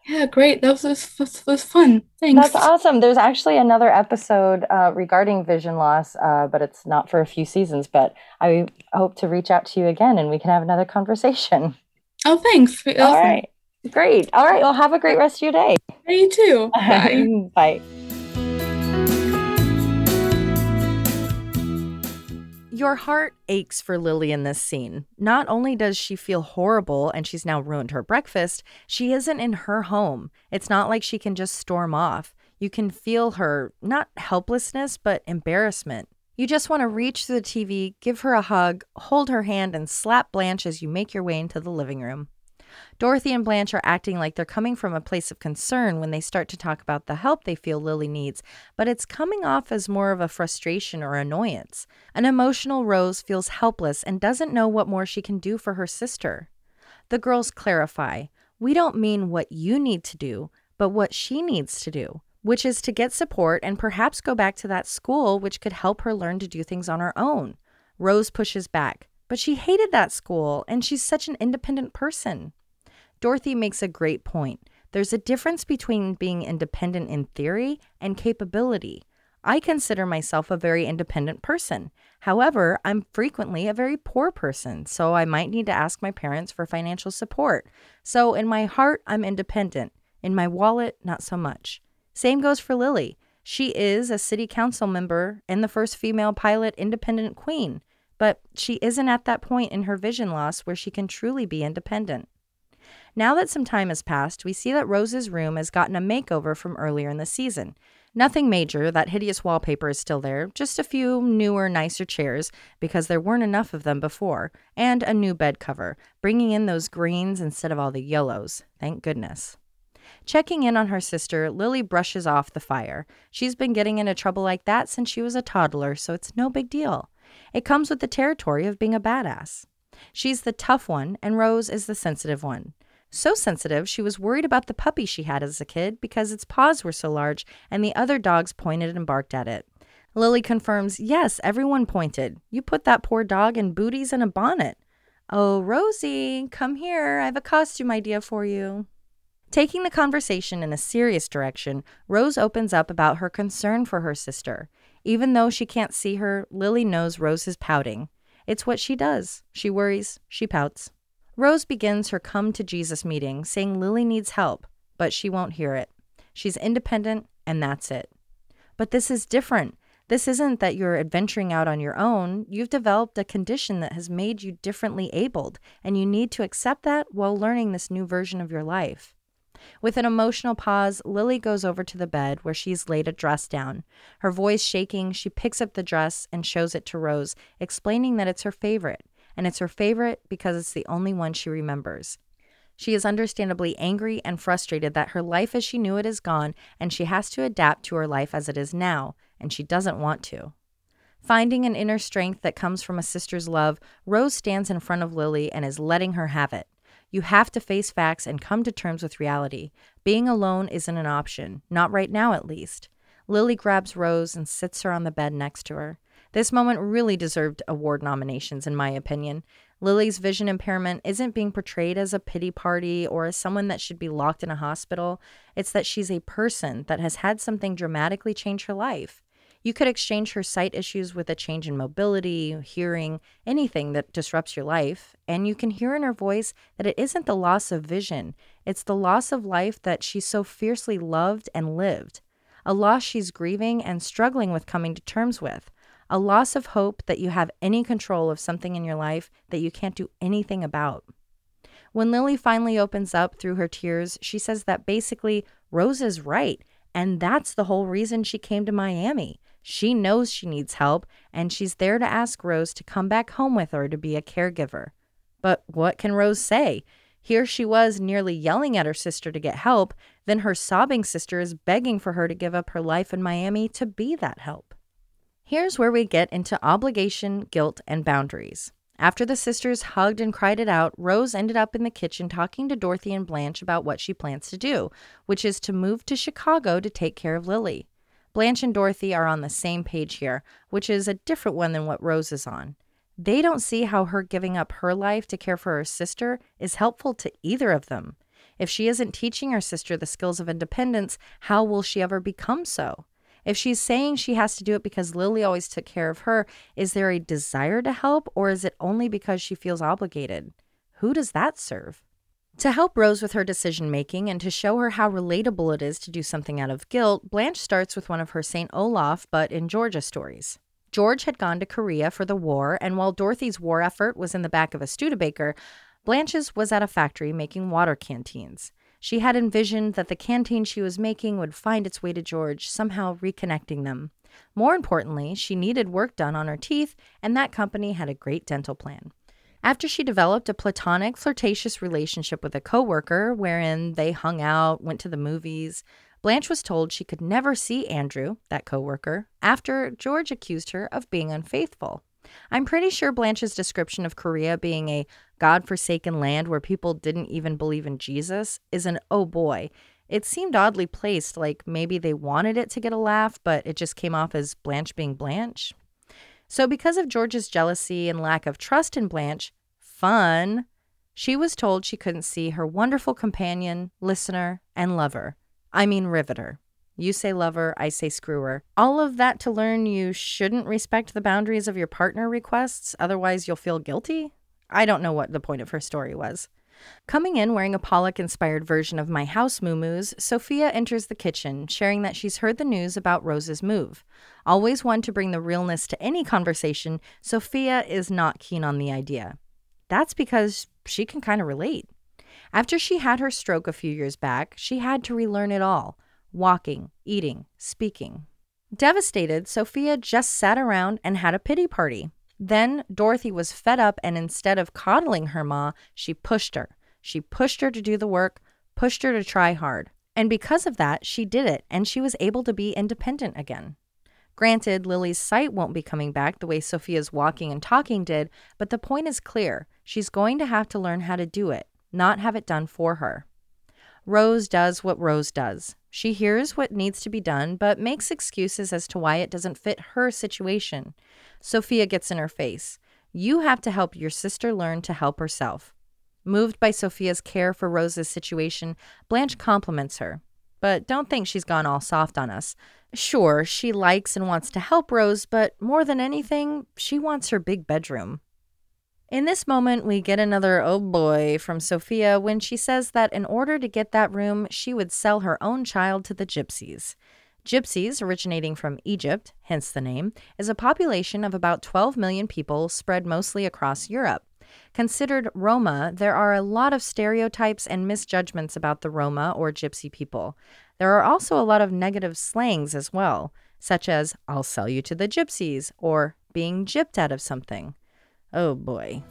yeah, great. That was was, was fun. Thanks. That's awesome. There's actually another episode uh, regarding vision loss, uh, but it's not for a few seasons. But I hope to reach out to you again, and we can have another conversation. Oh, thanks. Awesome. All right. Great. All right. Well, have a great rest of your day. Yeah, you too. Bye. Bye. Your heart aches for Lily in this scene. Not only does she feel horrible and she's now ruined her breakfast, she isn't in her home. It's not like she can just storm off. You can feel her, not helplessness, but embarrassment. You just want to reach through the TV, give her a hug, hold her hand, and slap Blanche as you make your way into the living room. Dorothy and Blanche are acting like they're coming from a place of concern when they start to talk about the help they feel Lily needs, but it's coming off as more of a frustration or annoyance. An emotional Rose feels helpless and doesn't know what more she can do for her sister. The girls clarify We don't mean what you need to do, but what she needs to do, which is to get support and perhaps go back to that school, which could help her learn to do things on her own. Rose pushes back, but she hated that school and she's such an independent person. Dorothy makes a great point. There's a difference between being independent in theory and capability. I consider myself a very independent person. However, I'm frequently a very poor person, so I might need to ask my parents for financial support. So, in my heart, I'm independent. In my wallet, not so much. Same goes for Lily. She is a city council member and the first female pilot independent queen, but she isn't at that point in her vision loss where she can truly be independent. Now that some time has passed, we see that Rose's room has gotten a makeover from earlier in the season. Nothing major, that hideous wallpaper is still there, just a few newer, nicer chairs because there weren't enough of them before, and a new bed cover, bringing in those greens instead of all the yellows. Thank goodness. Checking in on her sister, Lily brushes off the fire. She's been getting into trouble like that since she was a toddler, so it's no big deal. It comes with the territory of being a badass. She's the tough one, and Rose is the sensitive one. So sensitive, she was worried about the puppy she had as a kid because its paws were so large and the other dogs pointed and barked at it. Lily confirms, Yes, everyone pointed. You put that poor dog in booties and a bonnet. Oh, Rosie, come here. I have a costume idea for you. Taking the conversation in a serious direction, Rose opens up about her concern for her sister. Even though she can't see her, Lily knows Rose is pouting. It's what she does. She worries, she pouts. Rose begins her come to Jesus meeting saying Lily needs help, but she won't hear it. She's independent, and that's it. But this is different. This isn't that you're adventuring out on your own. You've developed a condition that has made you differently abled, and you need to accept that while learning this new version of your life. With an emotional pause, Lily goes over to the bed where she's laid a dress down. Her voice shaking, she picks up the dress and shows it to Rose, explaining that it's her favorite, and it's her favorite because it's the only one she remembers. She is understandably angry and frustrated that her life as she knew it is gone, and she has to adapt to her life as it is now, and she doesn't want to. Finding an inner strength that comes from a sister's love, Rose stands in front of Lily and is letting her have it. You have to face facts and come to terms with reality. Being alone isn't an option, not right now at least. Lily grabs Rose and sits her on the bed next to her. This moment really deserved award nominations, in my opinion. Lily's vision impairment isn't being portrayed as a pity party or as someone that should be locked in a hospital. It's that she's a person that has had something dramatically change her life. You could exchange her sight issues with a change in mobility, hearing, anything that disrupts your life. And you can hear in her voice that it isn't the loss of vision, it's the loss of life that she so fiercely loved and lived. A loss she's grieving and struggling with coming to terms with. A loss of hope that you have any control of something in your life that you can't do anything about. When Lily finally opens up through her tears, she says that basically Rose is right, and that's the whole reason she came to Miami. She knows she needs help, and she's there to ask Rose to come back home with her to be a caregiver. But what can Rose say? Here she was nearly yelling at her sister to get help, then her sobbing sister is begging for her to give up her life in Miami to be that help. Here's where we get into obligation, guilt, and boundaries. After the sisters hugged and cried it out, Rose ended up in the kitchen talking to Dorothy and Blanche about what she plans to do, which is to move to Chicago to take care of Lily. Blanche and Dorothy are on the same page here, which is a different one than what Rose is on. They don't see how her giving up her life to care for her sister is helpful to either of them. If she isn't teaching her sister the skills of independence, how will she ever become so? If she's saying she has to do it because Lily always took care of her, is there a desire to help or is it only because she feels obligated? Who does that serve? To help Rose with her decision making and to show her how relatable it is to do something out of guilt, Blanche starts with one of her St. Olaf but in Georgia stories. George had gone to Korea for the war, and while Dorothy's war effort was in the back of a Studebaker, Blanche's was at a factory making water canteens. She had envisioned that the canteen she was making would find its way to George, somehow reconnecting them. More importantly, she needed work done on her teeth, and that company had a great dental plan. After she developed a platonic, flirtatious relationship with a coworker wherein they hung out, went to the movies, Blanche was told she could never see Andrew, that coworker, after George accused her of being unfaithful. I'm pretty sure Blanche's description of Korea being a God-forsaken land where people didn't even believe in Jesus is an oh boy. It seemed oddly placed, like maybe they wanted it to get a laugh, but it just came off as Blanche being Blanche. So, because of George's jealousy and lack of trust in Blanche, fun, she was told she couldn't see her wonderful companion, listener, and lover. I mean, riveter. You say lover, I say screwer. All of that to learn you shouldn't respect the boundaries of your partner requests, otherwise, you'll feel guilty? I don't know what the point of her story was. Coming in wearing a Pollock inspired version of My House Moo Sophia enters the kitchen, sharing that she's heard the news about Rose's move. Always one to bring the realness to any conversation, Sophia is not keen on the idea. That's because she can kind of relate. After she had her stroke a few years back, she had to relearn it all walking, eating, speaking. Devastated, Sophia just sat around and had a pity party. Then Dorothy was fed up, and instead of coddling her ma, she pushed her. She pushed her to do the work, pushed her to try hard. And because of that, she did it, and she was able to be independent again. Granted, Lily's sight won't be coming back the way Sophia's walking and talking did, but the point is clear. She's going to have to learn how to do it, not have it done for her. Rose does what Rose does. She hears what needs to be done, but makes excuses as to why it doesn't fit her situation. Sophia gets in her face. You have to help your sister learn to help herself. Moved by Sophia's care for Rose's situation, Blanche compliments her. But don't think she's gone all soft on us. Sure, she likes and wants to help Rose, but more than anything, she wants her big bedroom. In this moment, we get another oh boy from Sophia when she says that in order to get that room, she would sell her own child to the gypsies. Gypsies, originating from Egypt, hence the name, is a population of about 12 million people spread mostly across Europe. Considered Roma, there are a lot of stereotypes and misjudgments about the Roma or Gypsy people. There are also a lot of negative slangs as well, such as, I'll sell you to the gypsies, or being gypped out of something. Oh boy.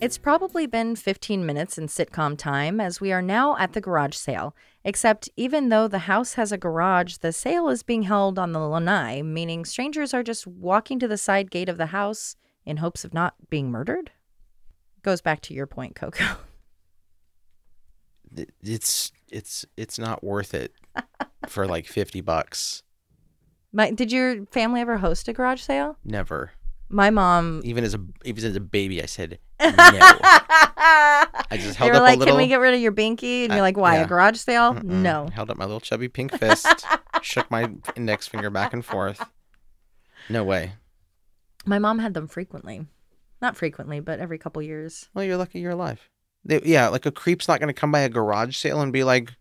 It's probably been 15 minutes in sitcom time as we are now at the garage sale. Except, even though the house has a garage, the sale is being held on the lanai, meaning strangers are just walking to the side gate of the house in hopes of not being murdered? Goes back to your point, Coco. It's it's it's not worth it for like 50 bucks. My, did your family ever host a garage sale? Never. My mom. Even as a even as a baby, I said no. I just held they were up like, a little. "Can we get rid of your binky?" And you're Uh, like, "Why yeah. a garage sale? Mm-mm. No." Held up my little chubby pink fist, shook my index finger back and forth. No way. My mom had them frequently, not frequently, but every couple years. Well, you're lucky you're alive. They, yeah, like a creep's not going to come by a garage sale and be like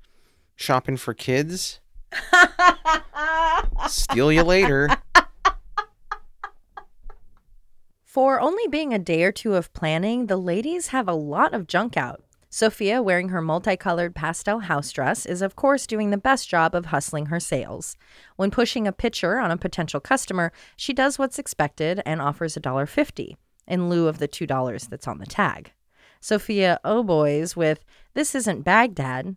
shopping for kids. Steal you later. For only being a day or two of planning, the ladies have a lot of junk out. Sophia, wearing her multicolored pastel house dress, is of course doing the best job of hustling her sales. When pushing a picture on a potential customer, she does what's expected and offers $1.50 in lieu of the $2 that's on the tag. Sophia oh boys with, This isn't Baghdad.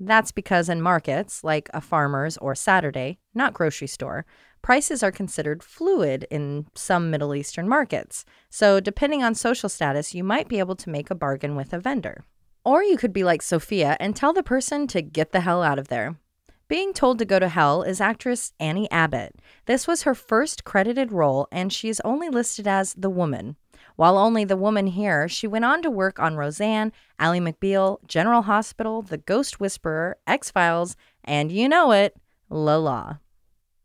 That's because in markets, like a farmer's or Saturday, not grocery store, prices are considered fluid in some Middle Eastern markets. So, depending on social status, you might be able to make a bargain with a vendor. Or you could be like Sophia and tell the person to get the hell out of there. Being told to go to hell is actress Annie Abbott. This was her first credited role, and she is only listed as the woman. While only the woman here, she went on to work on Roseanne, Ally McBeal, General Hospital, The Ghost Whisperer, X Files, and you know it, La La.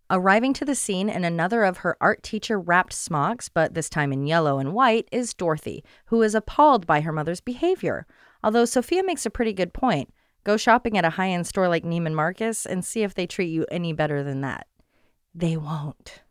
Arriving to the scene in another of her art teacher wrapped smocks, but this time in yellow and white, is Dorothy, who is appalled by her mother's behavior. Although Sophia makes a pretty good point. Go shopping at a high end store like Neiman Marcus and see if they treat you any better than that. They won't.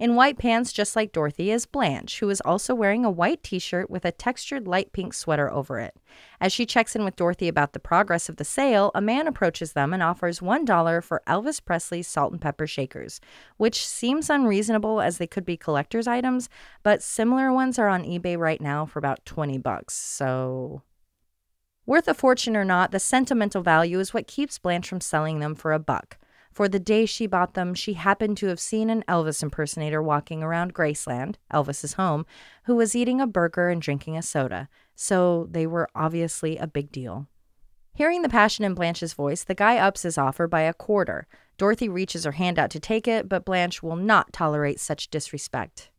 In white pants, just like Dorothy, is Blanche, who is also wearing a white t shirt with a textured light pink sweater over it. As she checks in with Dorothy about the progress of the sale, a man approaches them and offers $1 for Elvis Presley's salt and pepper shakers, which seems unreasonable as they could be collector's items, but similar ones are on eBay right now for about 20 bucks. So Worth a fortune or not, the sentimental value is what keeps Blanche from selling them for a buck. For the day she bought them, she happened to have seen an Elvis impersonator walking around Graceland, Elvis's home, who was eating a burger and drinking a soda, so they were obviously a big deal. Hearing the passion in Blanche's voice, the guy ups his offer by a quarter. Dorothy reaches her hand out to take it, but Blanche will not tolerate such disrespect.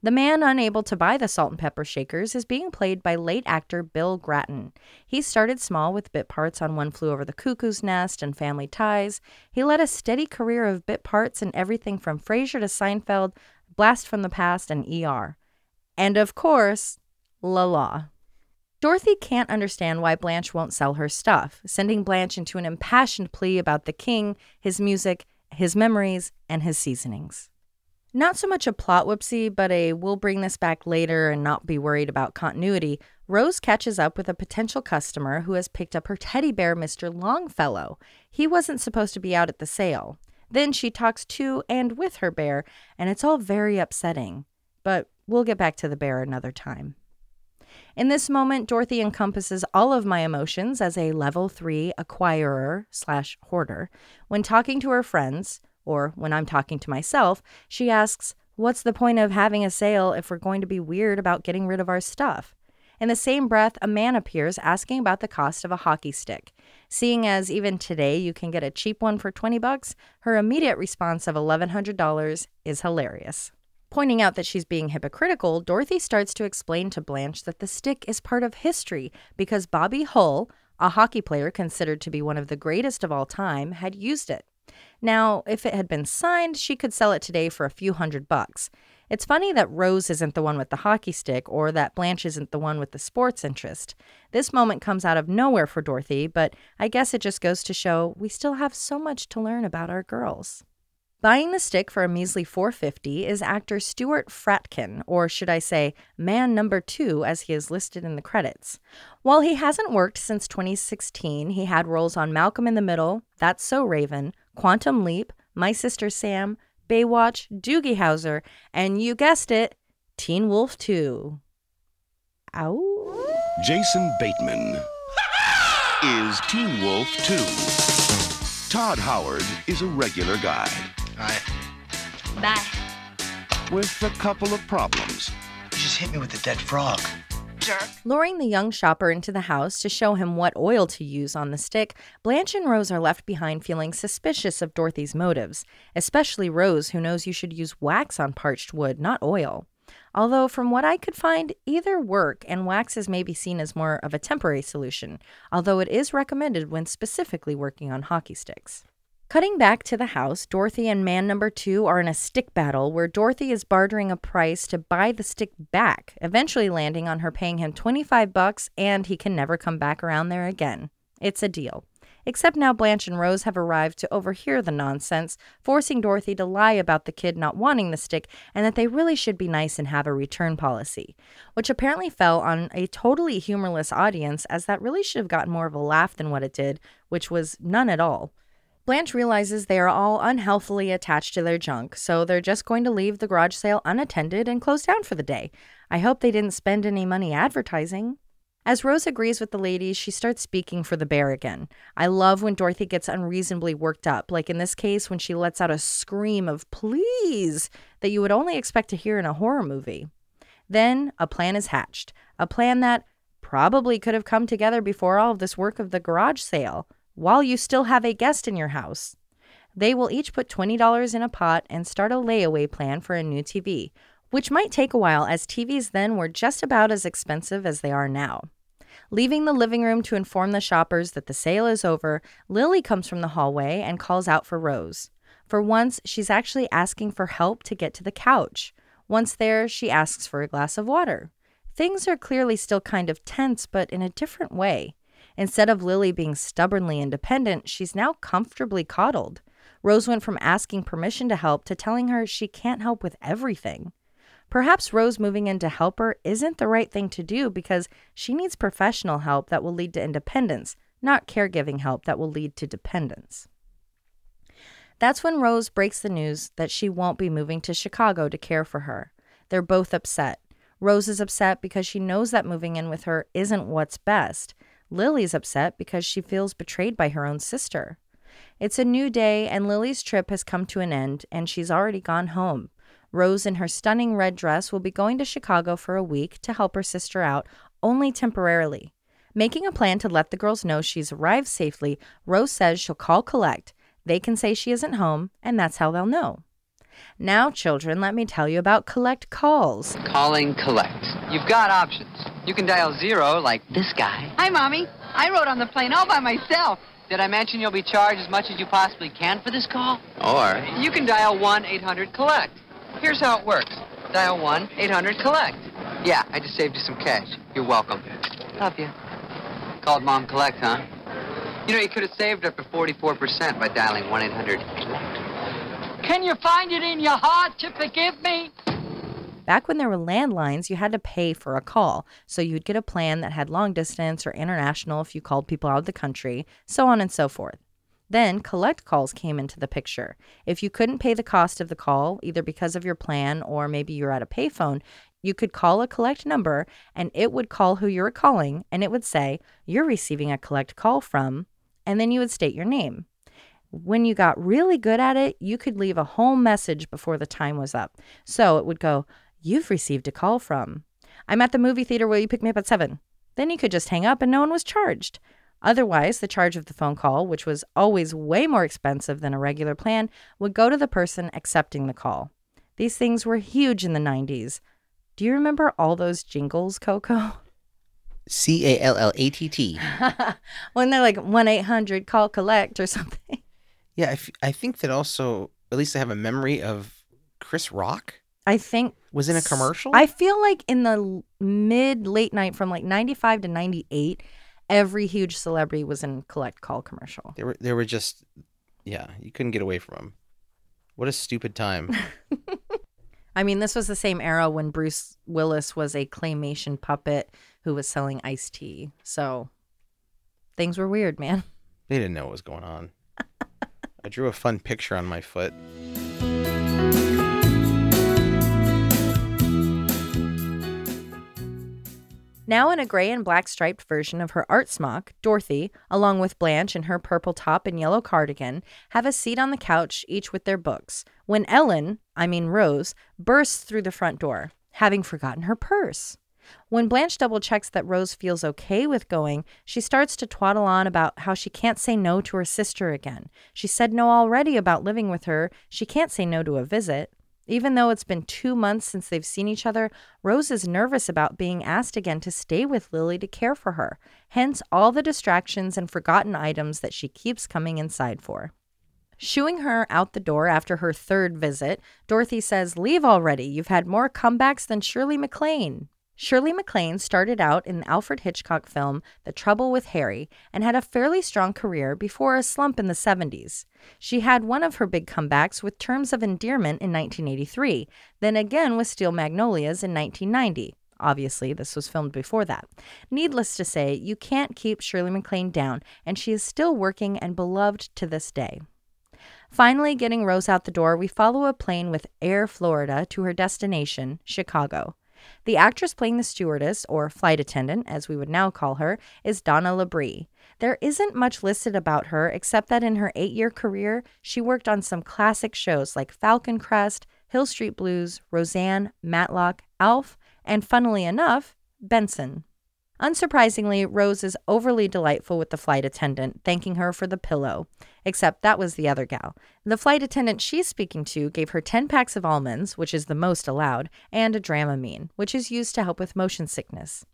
The man unable to buy the salt and pepper shakers is being played by late actor Bill Gratton. He started small with bit parts on One Flew Over the Cuckoo's Nest and Family Ties. He led a steady career of bit parts in everything from Frasier to Seinfeld, Blast from the Past, and ER. And of course, La La. Dorothy can't understand why Blanche won't sell her stuff, sending Blanche into an impassioned plea about the king, his music, his memories, and his seasonings. Not so much a plot whoopsie, but a we'll bring this back later and not be worried about continuity. Rose catches up with a potential customer who has picked up her teddy bear, Mr. Longfellow. He wasn't supposed to be out at the sale. Then she talks to and with her bear, and it's all very upsetting. But we'll get back to the bear another time. In this moment, Dorothy encompasses all of my emotions as a level three acquirer slash hoarder. When talking to her friends, or when I'm talking to myself, she asks, What's the point of having a sale if we're going to be weird about getting rid of our stuff? In the same breath, a man appears asking about the cost of a hockey stick. Seeing as even today you can get a cheap one for 20 bucks, her immediate response of $1100 is hilarious. Pointing out that she's being hypocritical, Dorothy starts to explain to Blanche that the stick is part of history because Bobby Hull, a hockey player considered to be one of the greatest of all time, had used it. Now, if it had been signed, she could sell it today for a few hundred bucks. It's funny that Rose isn't the one with the hockey stick or that Blanche isn't the one with the sports interest. This moment comes out of nowhere for Dorothy, but I guess it just goes to show we still have so much to learn about our girls. Buying the stick for a measly 450 is actor Stuart Fratkin, or should I say, man number 2 as he is listed in the credits. While he hasn't worked since 2016, he had roles on Malcolm in the Middle, That's So Raven, Quantum Leap, My Sister Sam, Baywatch, Doogie Howser, and you guessed it, Teen Wolf Too. Ow. Jason Bateman is Teen Wolf Too. Todd Howard is a regular guy. Hi. Bye. with a couple of problems. You just hit me with a dead frog. Luring the young shopper into the house to show him what oil to use on the stick, Blanche and Rose are left behind feeling suspicious of Dorothy's motives, especially Rose, who knows you should use wax on parched wood, not oil. Although, from what I could find, either work, and waxes may be seen as more of a temporary solution, although it is recommended when specifically working on hockey sticks. Cutting back to the house, Dorothy and man number two are in a stick battle where Dorothy is bartering a price to buy the stick back, eventually landing on her paying him 25 bucks and he can never come back around there again. It's a deal. Except now Blanche and Rose have arrived to overhear the nonsense, forcing Dorothy to lie about the kid not wanting the stick and that they really should be nice and have a return policy, which apparently fell on a totally humorless audience as that really should have gotten more of a laugh than what it did, which was none at all. Blanche realizes they are all unhealthily attached to their junk, so they're just going to leave the garage sale unattended and close down for the day. I hope they didn't spend any money advertising. As Rose agrees with the ladies, she starts speaking for the bear again. I love when Dorothy gets unreasonably worked up, like in this case when she lets out a scream of please that you would only expect to hear in a horror movie. Then a plan is hatched, a plan that probably could have come together before all of this work of the garage sale while you still have a guest in your house. They will each put $20 in a pot and start a layaway plan for a new TV, which might take a while as TVs then were just about as expensive as they are now. Leaving the living room to inform the shoppers that the sale is over, Lily comes from the hallway and calls out for Rose. For once, she's actually asking for help to get to the couch. Once there, she asks for a glass of water. Things are clearly still kind of tense, but in a different way. Instead of Lily being stubbornly independent, she's now comfortably coddled. Rose went from asking permission to help to telling her she can't help with everything. Perhaps Rose moving in to help her isn't the right thing to do because she needs professional help that will lead to independence, not caregiving help that will lead to dependence. That's when Rose breaks the news that she won't be moving to Chicago to care for her. They're both upset. Rose is upset because she knows that moving in with her isn't what's best. Lily's upset because she feels betrayed by her own sister. It's a new day, and Lily's trip has come to an end, and she's already gone home. Rose, in her stunning red dress, will be going to Chicago for a week to help her sister out, only temporarily. Making a plan to let the girls know she's arrived safely, Rose says she'll call collect. They can say she isn't home, and that's how they'll know. Now, children, let me tell you about collect calls. Calling collect. You've got options. You can dial zero like this guy. Hi, Mommy. I rode on the plane all by myself. Did I mention you'll be charged as much as you possibly can for this call? Or you can dial 1 800 collect. Here's how it works dial 1 800 collect. Yeah, I just saved you some cash. You're welcome. Love you. Called Mom Collect, huh? You know, you could have saved up to 44% by dialing 1 800 collect. Can you find it in your heart to forgive me? Back when there were landlines, you had to pay for a call. So you'd get a plan that had long distance or international if you called people out of the country, so on and so forth. Then collect calls came into the picture. If you couldn't pay the cost of the call, either because of your plan or maybe you're at a payphone, you could call a collect number and it would call who you were calling and it would say, You're receiving a collect call from, and then you would state your name. When you got really good at it, you could leave a whole message before the time was up. So it would go, You've received a call from. I'm at the movie theater. Will you pick me up at seven? Then you could just hang up and no one was charged. Otherwise, the charge of the phone call, which was always way more expensive than a regular plan, would go to the person accepting the call. These things were huge in the 90s. Do you remember all those jingles, Coco? C A L L A T T. when they're like 1 800 call collect or something. Yeah, I, f- I think that also, at least I have a memory of Chris Rock I think was in a commercial. I feel like in the mid late night from like 95 to 98, every huge celebrity was in collect call commercial. They were they were just yeah, you couldn't get away from them. What a stupid time. I mean, this was the same era when Bruce Willis was a claymation puppet who was selling iced tea. So things were weird, man. they didn't know what was going on. I drew a fun picture on my foot. Now in a gray and black striped version of her art smock, Dorothy, along with Blanche in her purple top and yellow cardigan, have a seat on the couch, each with their books, when Ellen, I mean Rose, bursts through the front door, having forgotten her purse. When Blanche double checks that Rose feels okay with going, she starts to twaddle on about how she can't say no to her sister again. She said no already about living with her. She can't say no to a visit. Even though it's been two months since they've seen each other, Rose is nervous about being asked again to stay with Lily to care for her, hence all the distractions and forgotten items that she keeps coming inside for. Shooing her out the door after her third visit, Dorothy says, Leave already. You've had more comebacks than Shirley MacLaine. Shirley MacLaine started out in the Alfred Hitchcock film The Trouble with Harry and had a fairly strong career before a slump in the 70s. She had one of her big comebacks with Terms of Endearment in 1983, then again with Steel Magnolias in 1990. Obviously, this was filmed before that. Needless to say, you can't keep Shirley MacLaine down, and she is still working and beloved to this day. Finally, getting Rose out the door, we follow a plane with Air Florida to her destination, Chicago. The actress playing the stewardess, or flight attendant, as we would now call her, is Donna Labrie. There isn't much listed about her except that in her eight year career, she worked on some classic shows like Falcon Crest, Hill Street Blues, Roseanne, Matlock, Alf, and funnily enough, Benson. Unsurprisingly, Rose is overly delightful with the flight attendant, thanking her for the pillow. Except that was the other gal. The flight attendant she's speaking to gave her 10 packs of almonds, which is the most allowed, and a Dramamine, which is used to help with motion sickness.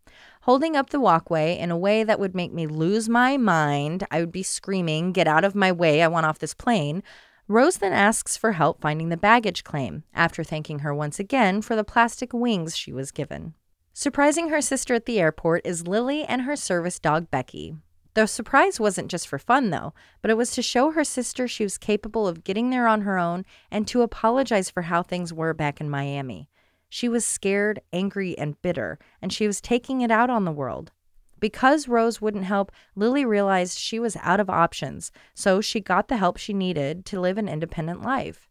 Holding up the walkway in a way that would make me lose my mind, I would be screaming, Get out of my way, I want off this plane. Rose then asks for help finding the baggage claim, after thanking her once again for the plastic wings she was given. Surprising her sister at the airport is Lily and her service dog Becky. The surprise wasn't just for fun, though, but it was to show her sister she was capable of getting there on her own and to apologize for how things were back in Miami. She was scared, angry, and bitter, and she was taking it out on the world. Because Rose wouldn't help, Lily realized she was out of options, so she got the help she needed to live an independent life.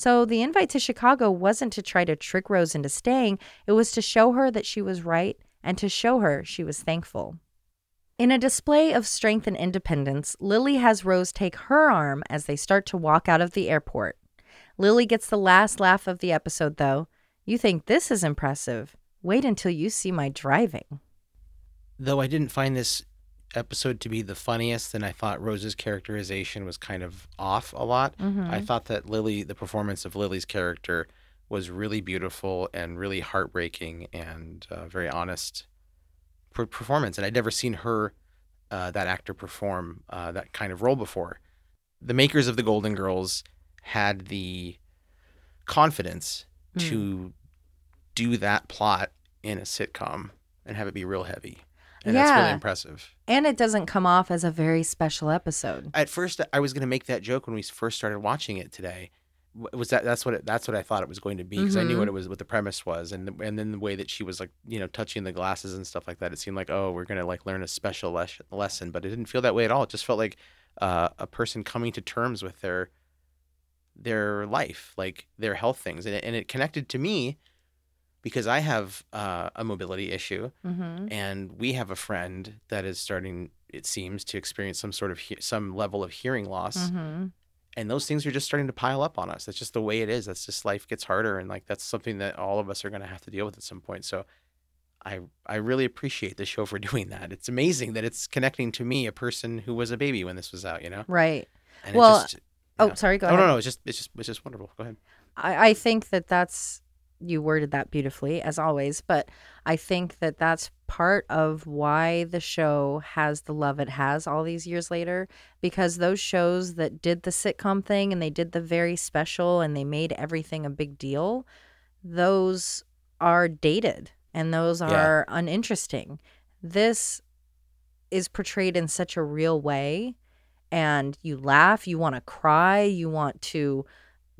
So the invite to Chicago wasn't to try to trick Rose into staying, it was to show her that she was right and to show her she was thankful. In a display of strength and independence, Lily has Rose take her arm as they start to walk out of the airport. Lily gets the last laugh of the episode, though. You think this is impressive? Wait until you see my driving. Though I didn't find this episode to be the funniest, and I thought Rose's characterization was kind of off a lot. Mm-hmm. I thought that Lily, the performance of Lily's character, was really beautiful and really heartbreaking and uh, very honest per- performance. And I'd never seen her, uh, that actor, perform uh, that kind of role before. The makers of the Golden Girls had the confidence Mm. to do that plot in a sitcom and have it be real heavy. And that's really Yeah. impressive. And it doesn't come off as a very special episode. At first, I was going to make that joke when we first started watching it today. Was that that's what it, that's what I thought it was going to be because I knew Mhm. what it was what the premise was and the, and then the way that she was like you know touching the glasses and stuff like that it seemed like oh we're gonna like learn a special les- lesson but it didn't feel that way at all it just felt like uh, a person coming to terms with their their life like their health things and it, and it connected to me because I have uh, a mobility issue Mm-hmm. and we have a friend that is starting it seems to experience some sort of he- some level of hearing loss Mm-hmm. and those things are just starting to pile up on us that's just the way it is that's just life gets harder and like that's something that all of us are going to have to deal with at some point so i i really appreciate the show for doing that it's amazing that it's connecting to me a person who was a baby when this was out you know Right. and Well, it just Oh, yeah. sorry. Go no ahead. no no it's just it's just it's just wonderful go ahead I, I think that that's you worded that beautifully as always, but I think that that's part of why the show has the love it has all these years later because those shows that did the sitcom thing and they did the very special and they made everything a big deal, those are dated and those Yeah. are uninteresting. This is portrayed in such a real way and you laugh, you want to cry, you want to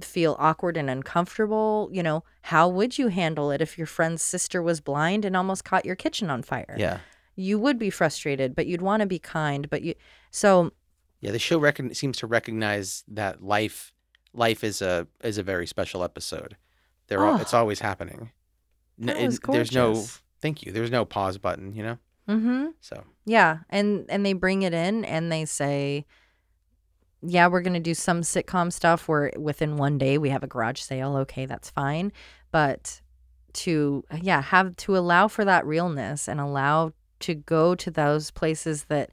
feel awkward and uncomfortable. You know, how would you handle it if your friend's sister was blind and almost caught your kitchen on fire? yeah You would be frustrated, but you'd want to be kind, but you so yeah the show recon- seems to recognize that life life is a is a very special episode there are, it's Oh. always happening That was there's no thank you there's no pause button you know Mm-hmm. so Yeah, and and they bring it in and they say yeah, we're going to do some sitcom stuff where within one day we have a garage sale. Okay, that's fine. But to yeah, have to allow for that realness and allow to go to those places that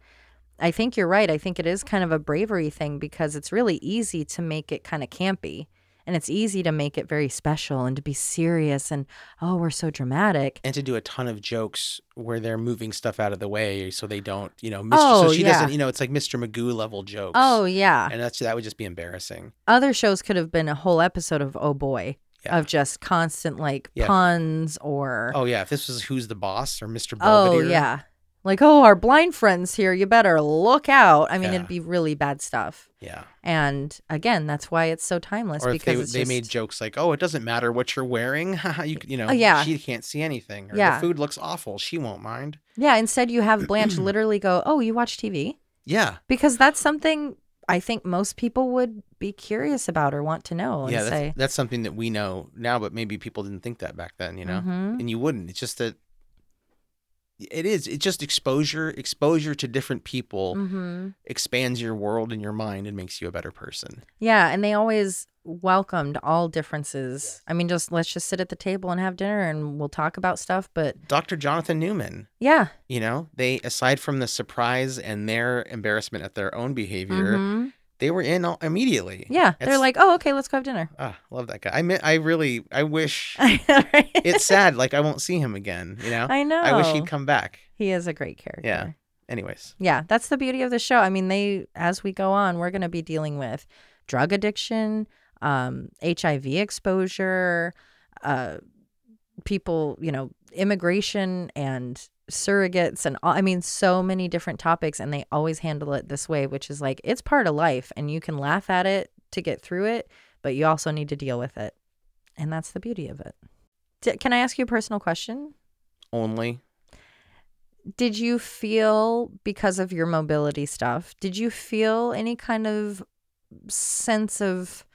I think you're right. I think it is kind of a bravery thing because it's really easy to make it kind of campy. And it's easy to make it very special and to be serious and oh, we're so dramatic. and to do a ton of jokes where they're moving stuff out of the way so they don't, you know, Mr. Oh, so she yeah. doesn't, you know, it's like Mr. Magoo level jokes. Oh, yeah. and that's that would just be embarrassing. other shows could have been a whole episode of oh boy Yeah. of just constant like Yeah. puns or Oh yeah, if this was Who's the Boss or Mr. oh yeah like oh our blind friends here you better look out i mean Yeah. it'd be really bad stuff yeah. and again that's why it's so timeless Or they because it's they made jokes like, "Oh, it doesn't matter what you're wearing. you you know, Oh, yeah. she can't see anything. Or Yeah. the food looks awful. She won't mind." yeah instead you have blanche literally go oh you watch tv Yeah. because that's something i think most people would be curious about or want to know and yeah, that's, say that's something that we know now, but maybe people didn't think that back then, you know. Mhm. And you wouldn't. It's just that it is. It's just exposure. Exposure to different people Mhm. expands your world and your mind and makes you a better person. Yeah, and they always welcomed all differences. I mean, just let's just sit at the table and have dinner and we'll talk about stuff. But Dr. Jonathan Newman, yeah, you know, they aside from the surprise and their embarrassment at their own behavior, mhm. They were in all, immediately. yeah, they're like, oh, okay, let's go have dinner. ah, love that guy. I mean, I really, I wish. it's it's sad. Like I won't see him again. You know. I know. I wish he'd come back. He is a great character. Yeah. Anyways. Yeah, that's the beauty of the show. I mean, they as we go on, we're going to be dealing with drug addiction, um, HIV exposure, uh, people, you know, immigration and surrogates and all, I mean so many different topics and they always handle it this way, which is like it's part of life and you can laugh at it to get through it, but you also need to deal with it. And that's the beauty of it. D- can I ask you a personal question? Only. did you feel because of your mobility stuff did you feel any kind of sense of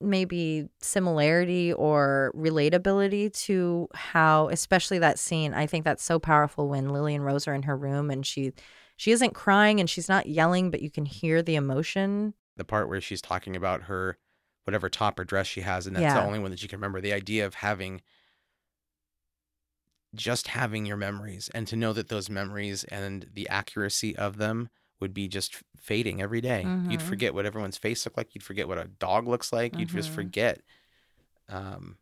maybe similarity or relatability to how especially that scene i think that's so powerful when lily and rose are in her room and she she isn't crying and she's not yelling but you can hear the emotion the part where she's talking about her whatever top or dress she has and that's Yeah. the only one that she can remember the idea of having just having your memories and to know that those memories and the accuracy of them would be just fading every day. You'd Mhm. forget what everyone's face looked like. You'd forget what a dog looks like. You'd just Mhm. forget. Um,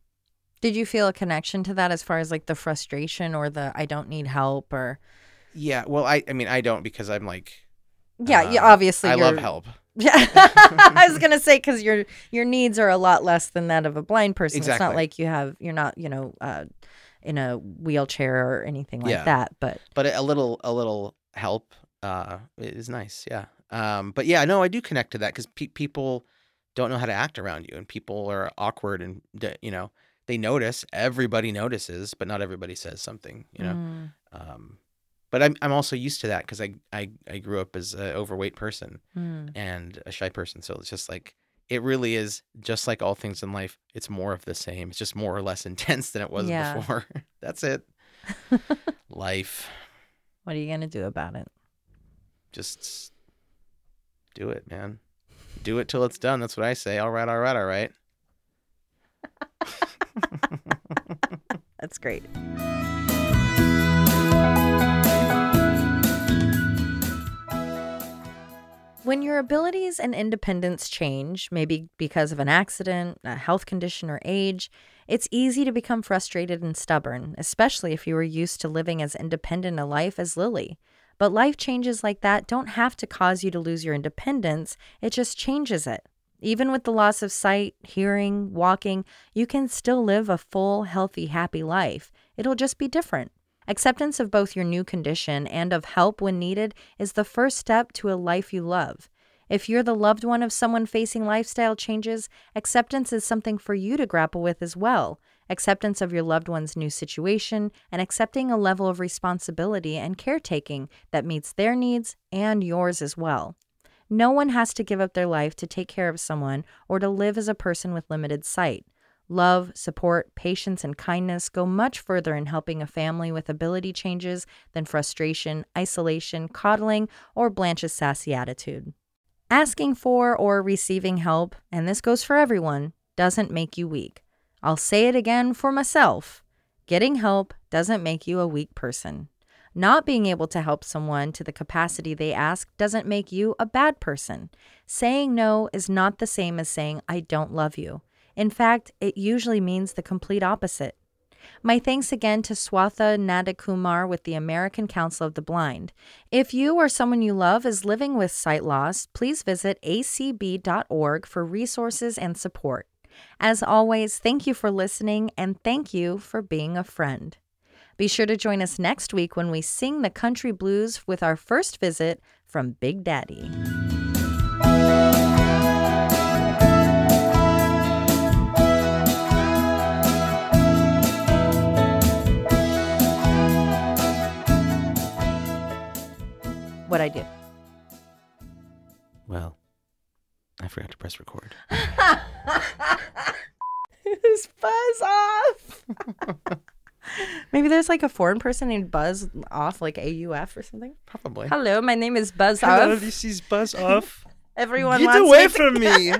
Did you feel a connection to that as far as like the frustration or the I don't need help or yeah. Well, I, I mean, I don't because I'm like, Yeah, yeah, uh, obviously I love help. Yeah, I was gonna say because your your needs are a lot less than that of a blind person. It's not like you have you're not you know uh, in a wheelchair or anything like Yeah. that. But but a little a little help uh is nice yeah um but yeah no i do connect to that because pe- people don't know how to act around you and people are awkward and you know they notice everybody notices but not everybody says something you know Mm. um but i'm, I'm also used to that because I, I i grew up as an overweight person Mm. and a shy person so it's just like it really is just like all things in life it's more of the same it's just more or less intense than it was Yeah. before that's it life what are you gonna do about it? Just do it, man. Do it till it's done. That's what I say. All right, all right, all right. That's great. When your abilities and independence change, maybe because of an accident, a health condition, or age, it's easy to become frustrated and stubborn, especially if you were used to living as independent a life as Lily. But life changes like that don't have to cause you to lose your independence, it just changes it. Even with the loss of sight, hearing, walking, you can still live a full, healthy, happy life. It'll just be different. Acceptance of both your new condition and of help when needed is the first step to a life you love. If you're the loved one of someone facing lifestyle changes, acceptance is something for you to grapple with as well. Acceptance of your loved one's new situation and accepting a level of responsibility and caretaking that meets their needs and yours as well. No one has to give up their life to take care of someone or to live as a person with limited sight. Love, support, patience, and kindness go much further in helping a family with ability changes than frustration, isolation, coddling, or Blanche's sassy attitude. Asking for or receiving help, and this goes for everyone, doesn't make you weak. I'll say it again for myself getting help doesn't make you a weak person. Not being able to help someone to the capacity they ask doesn't make you a bad person. Saying no is not the same as saying, I don't love you. In fact, it usually means the complete opposite. My thanks again to Swatha Nandakumar with the American Council of the Blind. If you or someone you love is living with sight loss, please visit acb.org for resources and support. As always, thank you for listening and thank you for being a friend. Be sure to join us next week when we sing the country blues with our first visit from Big Daddy. What I do. Well, I forgot to press record. Just buzz off. Maybe there's like a foreign person named Buzz off, like AUF or something. Probably. Hello, my name is Buzz Hello, off. this is Buzz off. Everyone Get wants away me- from me.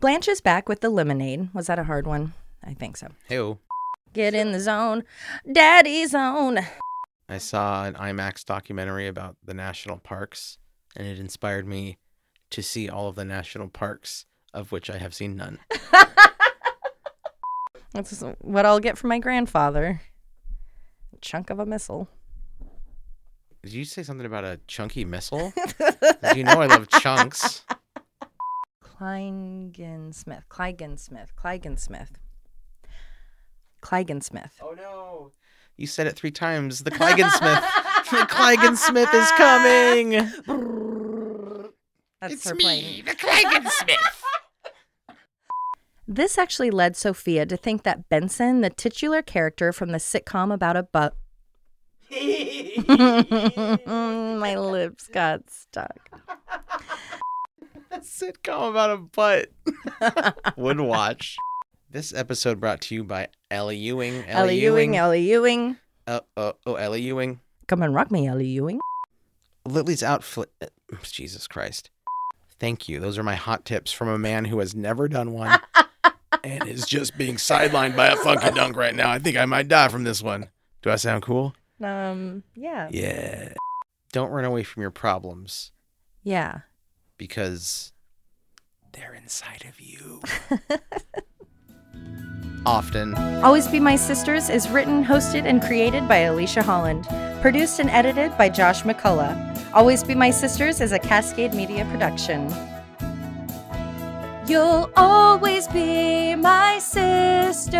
Blanche is back with the lemonade. Was that a hard one? I think so. Hey, Get in the zone, daddy zone. I saw an IMAX documentary about the national parks, and it inspired me to see all of the national parks, of which I have seen none. That's what I'll get from my grandfather. A chunk of a missile. Did you say something about a chunky missile? you know I love chunks. Klingensmith. Clygen Smith. Klingensmith. Clygen Smith. Oh no. You said it three times. The Klingensmith. the Clygen Smith is coming. That's It's her me, playing. the Klingensmith. This actually led Sophia to think that Benson, the titular character from the sitcom about a butt. My lips got stuck. A sitcom about a butt. Would watch. This episode brought to you by Ellie Ewing. Ellie Ewing, Ellie Ewing. Uh, uh, oh, Ellie Ewing. Come and rock me, Ellie Ewing. Lily's outfit. Jesus Christ. Thank you. Those are my hot tips from a man who has never done one and is just being sidelined by a funky dunk right now. I think I might die from this one. Do I sound cool? Um, yeah. Yeah. Don't run away from your problems Yeah. because they're inside of you. Often. Always Be My Sisters is written, hosted, and created by Alicia Holland. Produced and edited by Josh McCullough. Always Be My Sisters is a Cascade Media production. You'll always be my sister.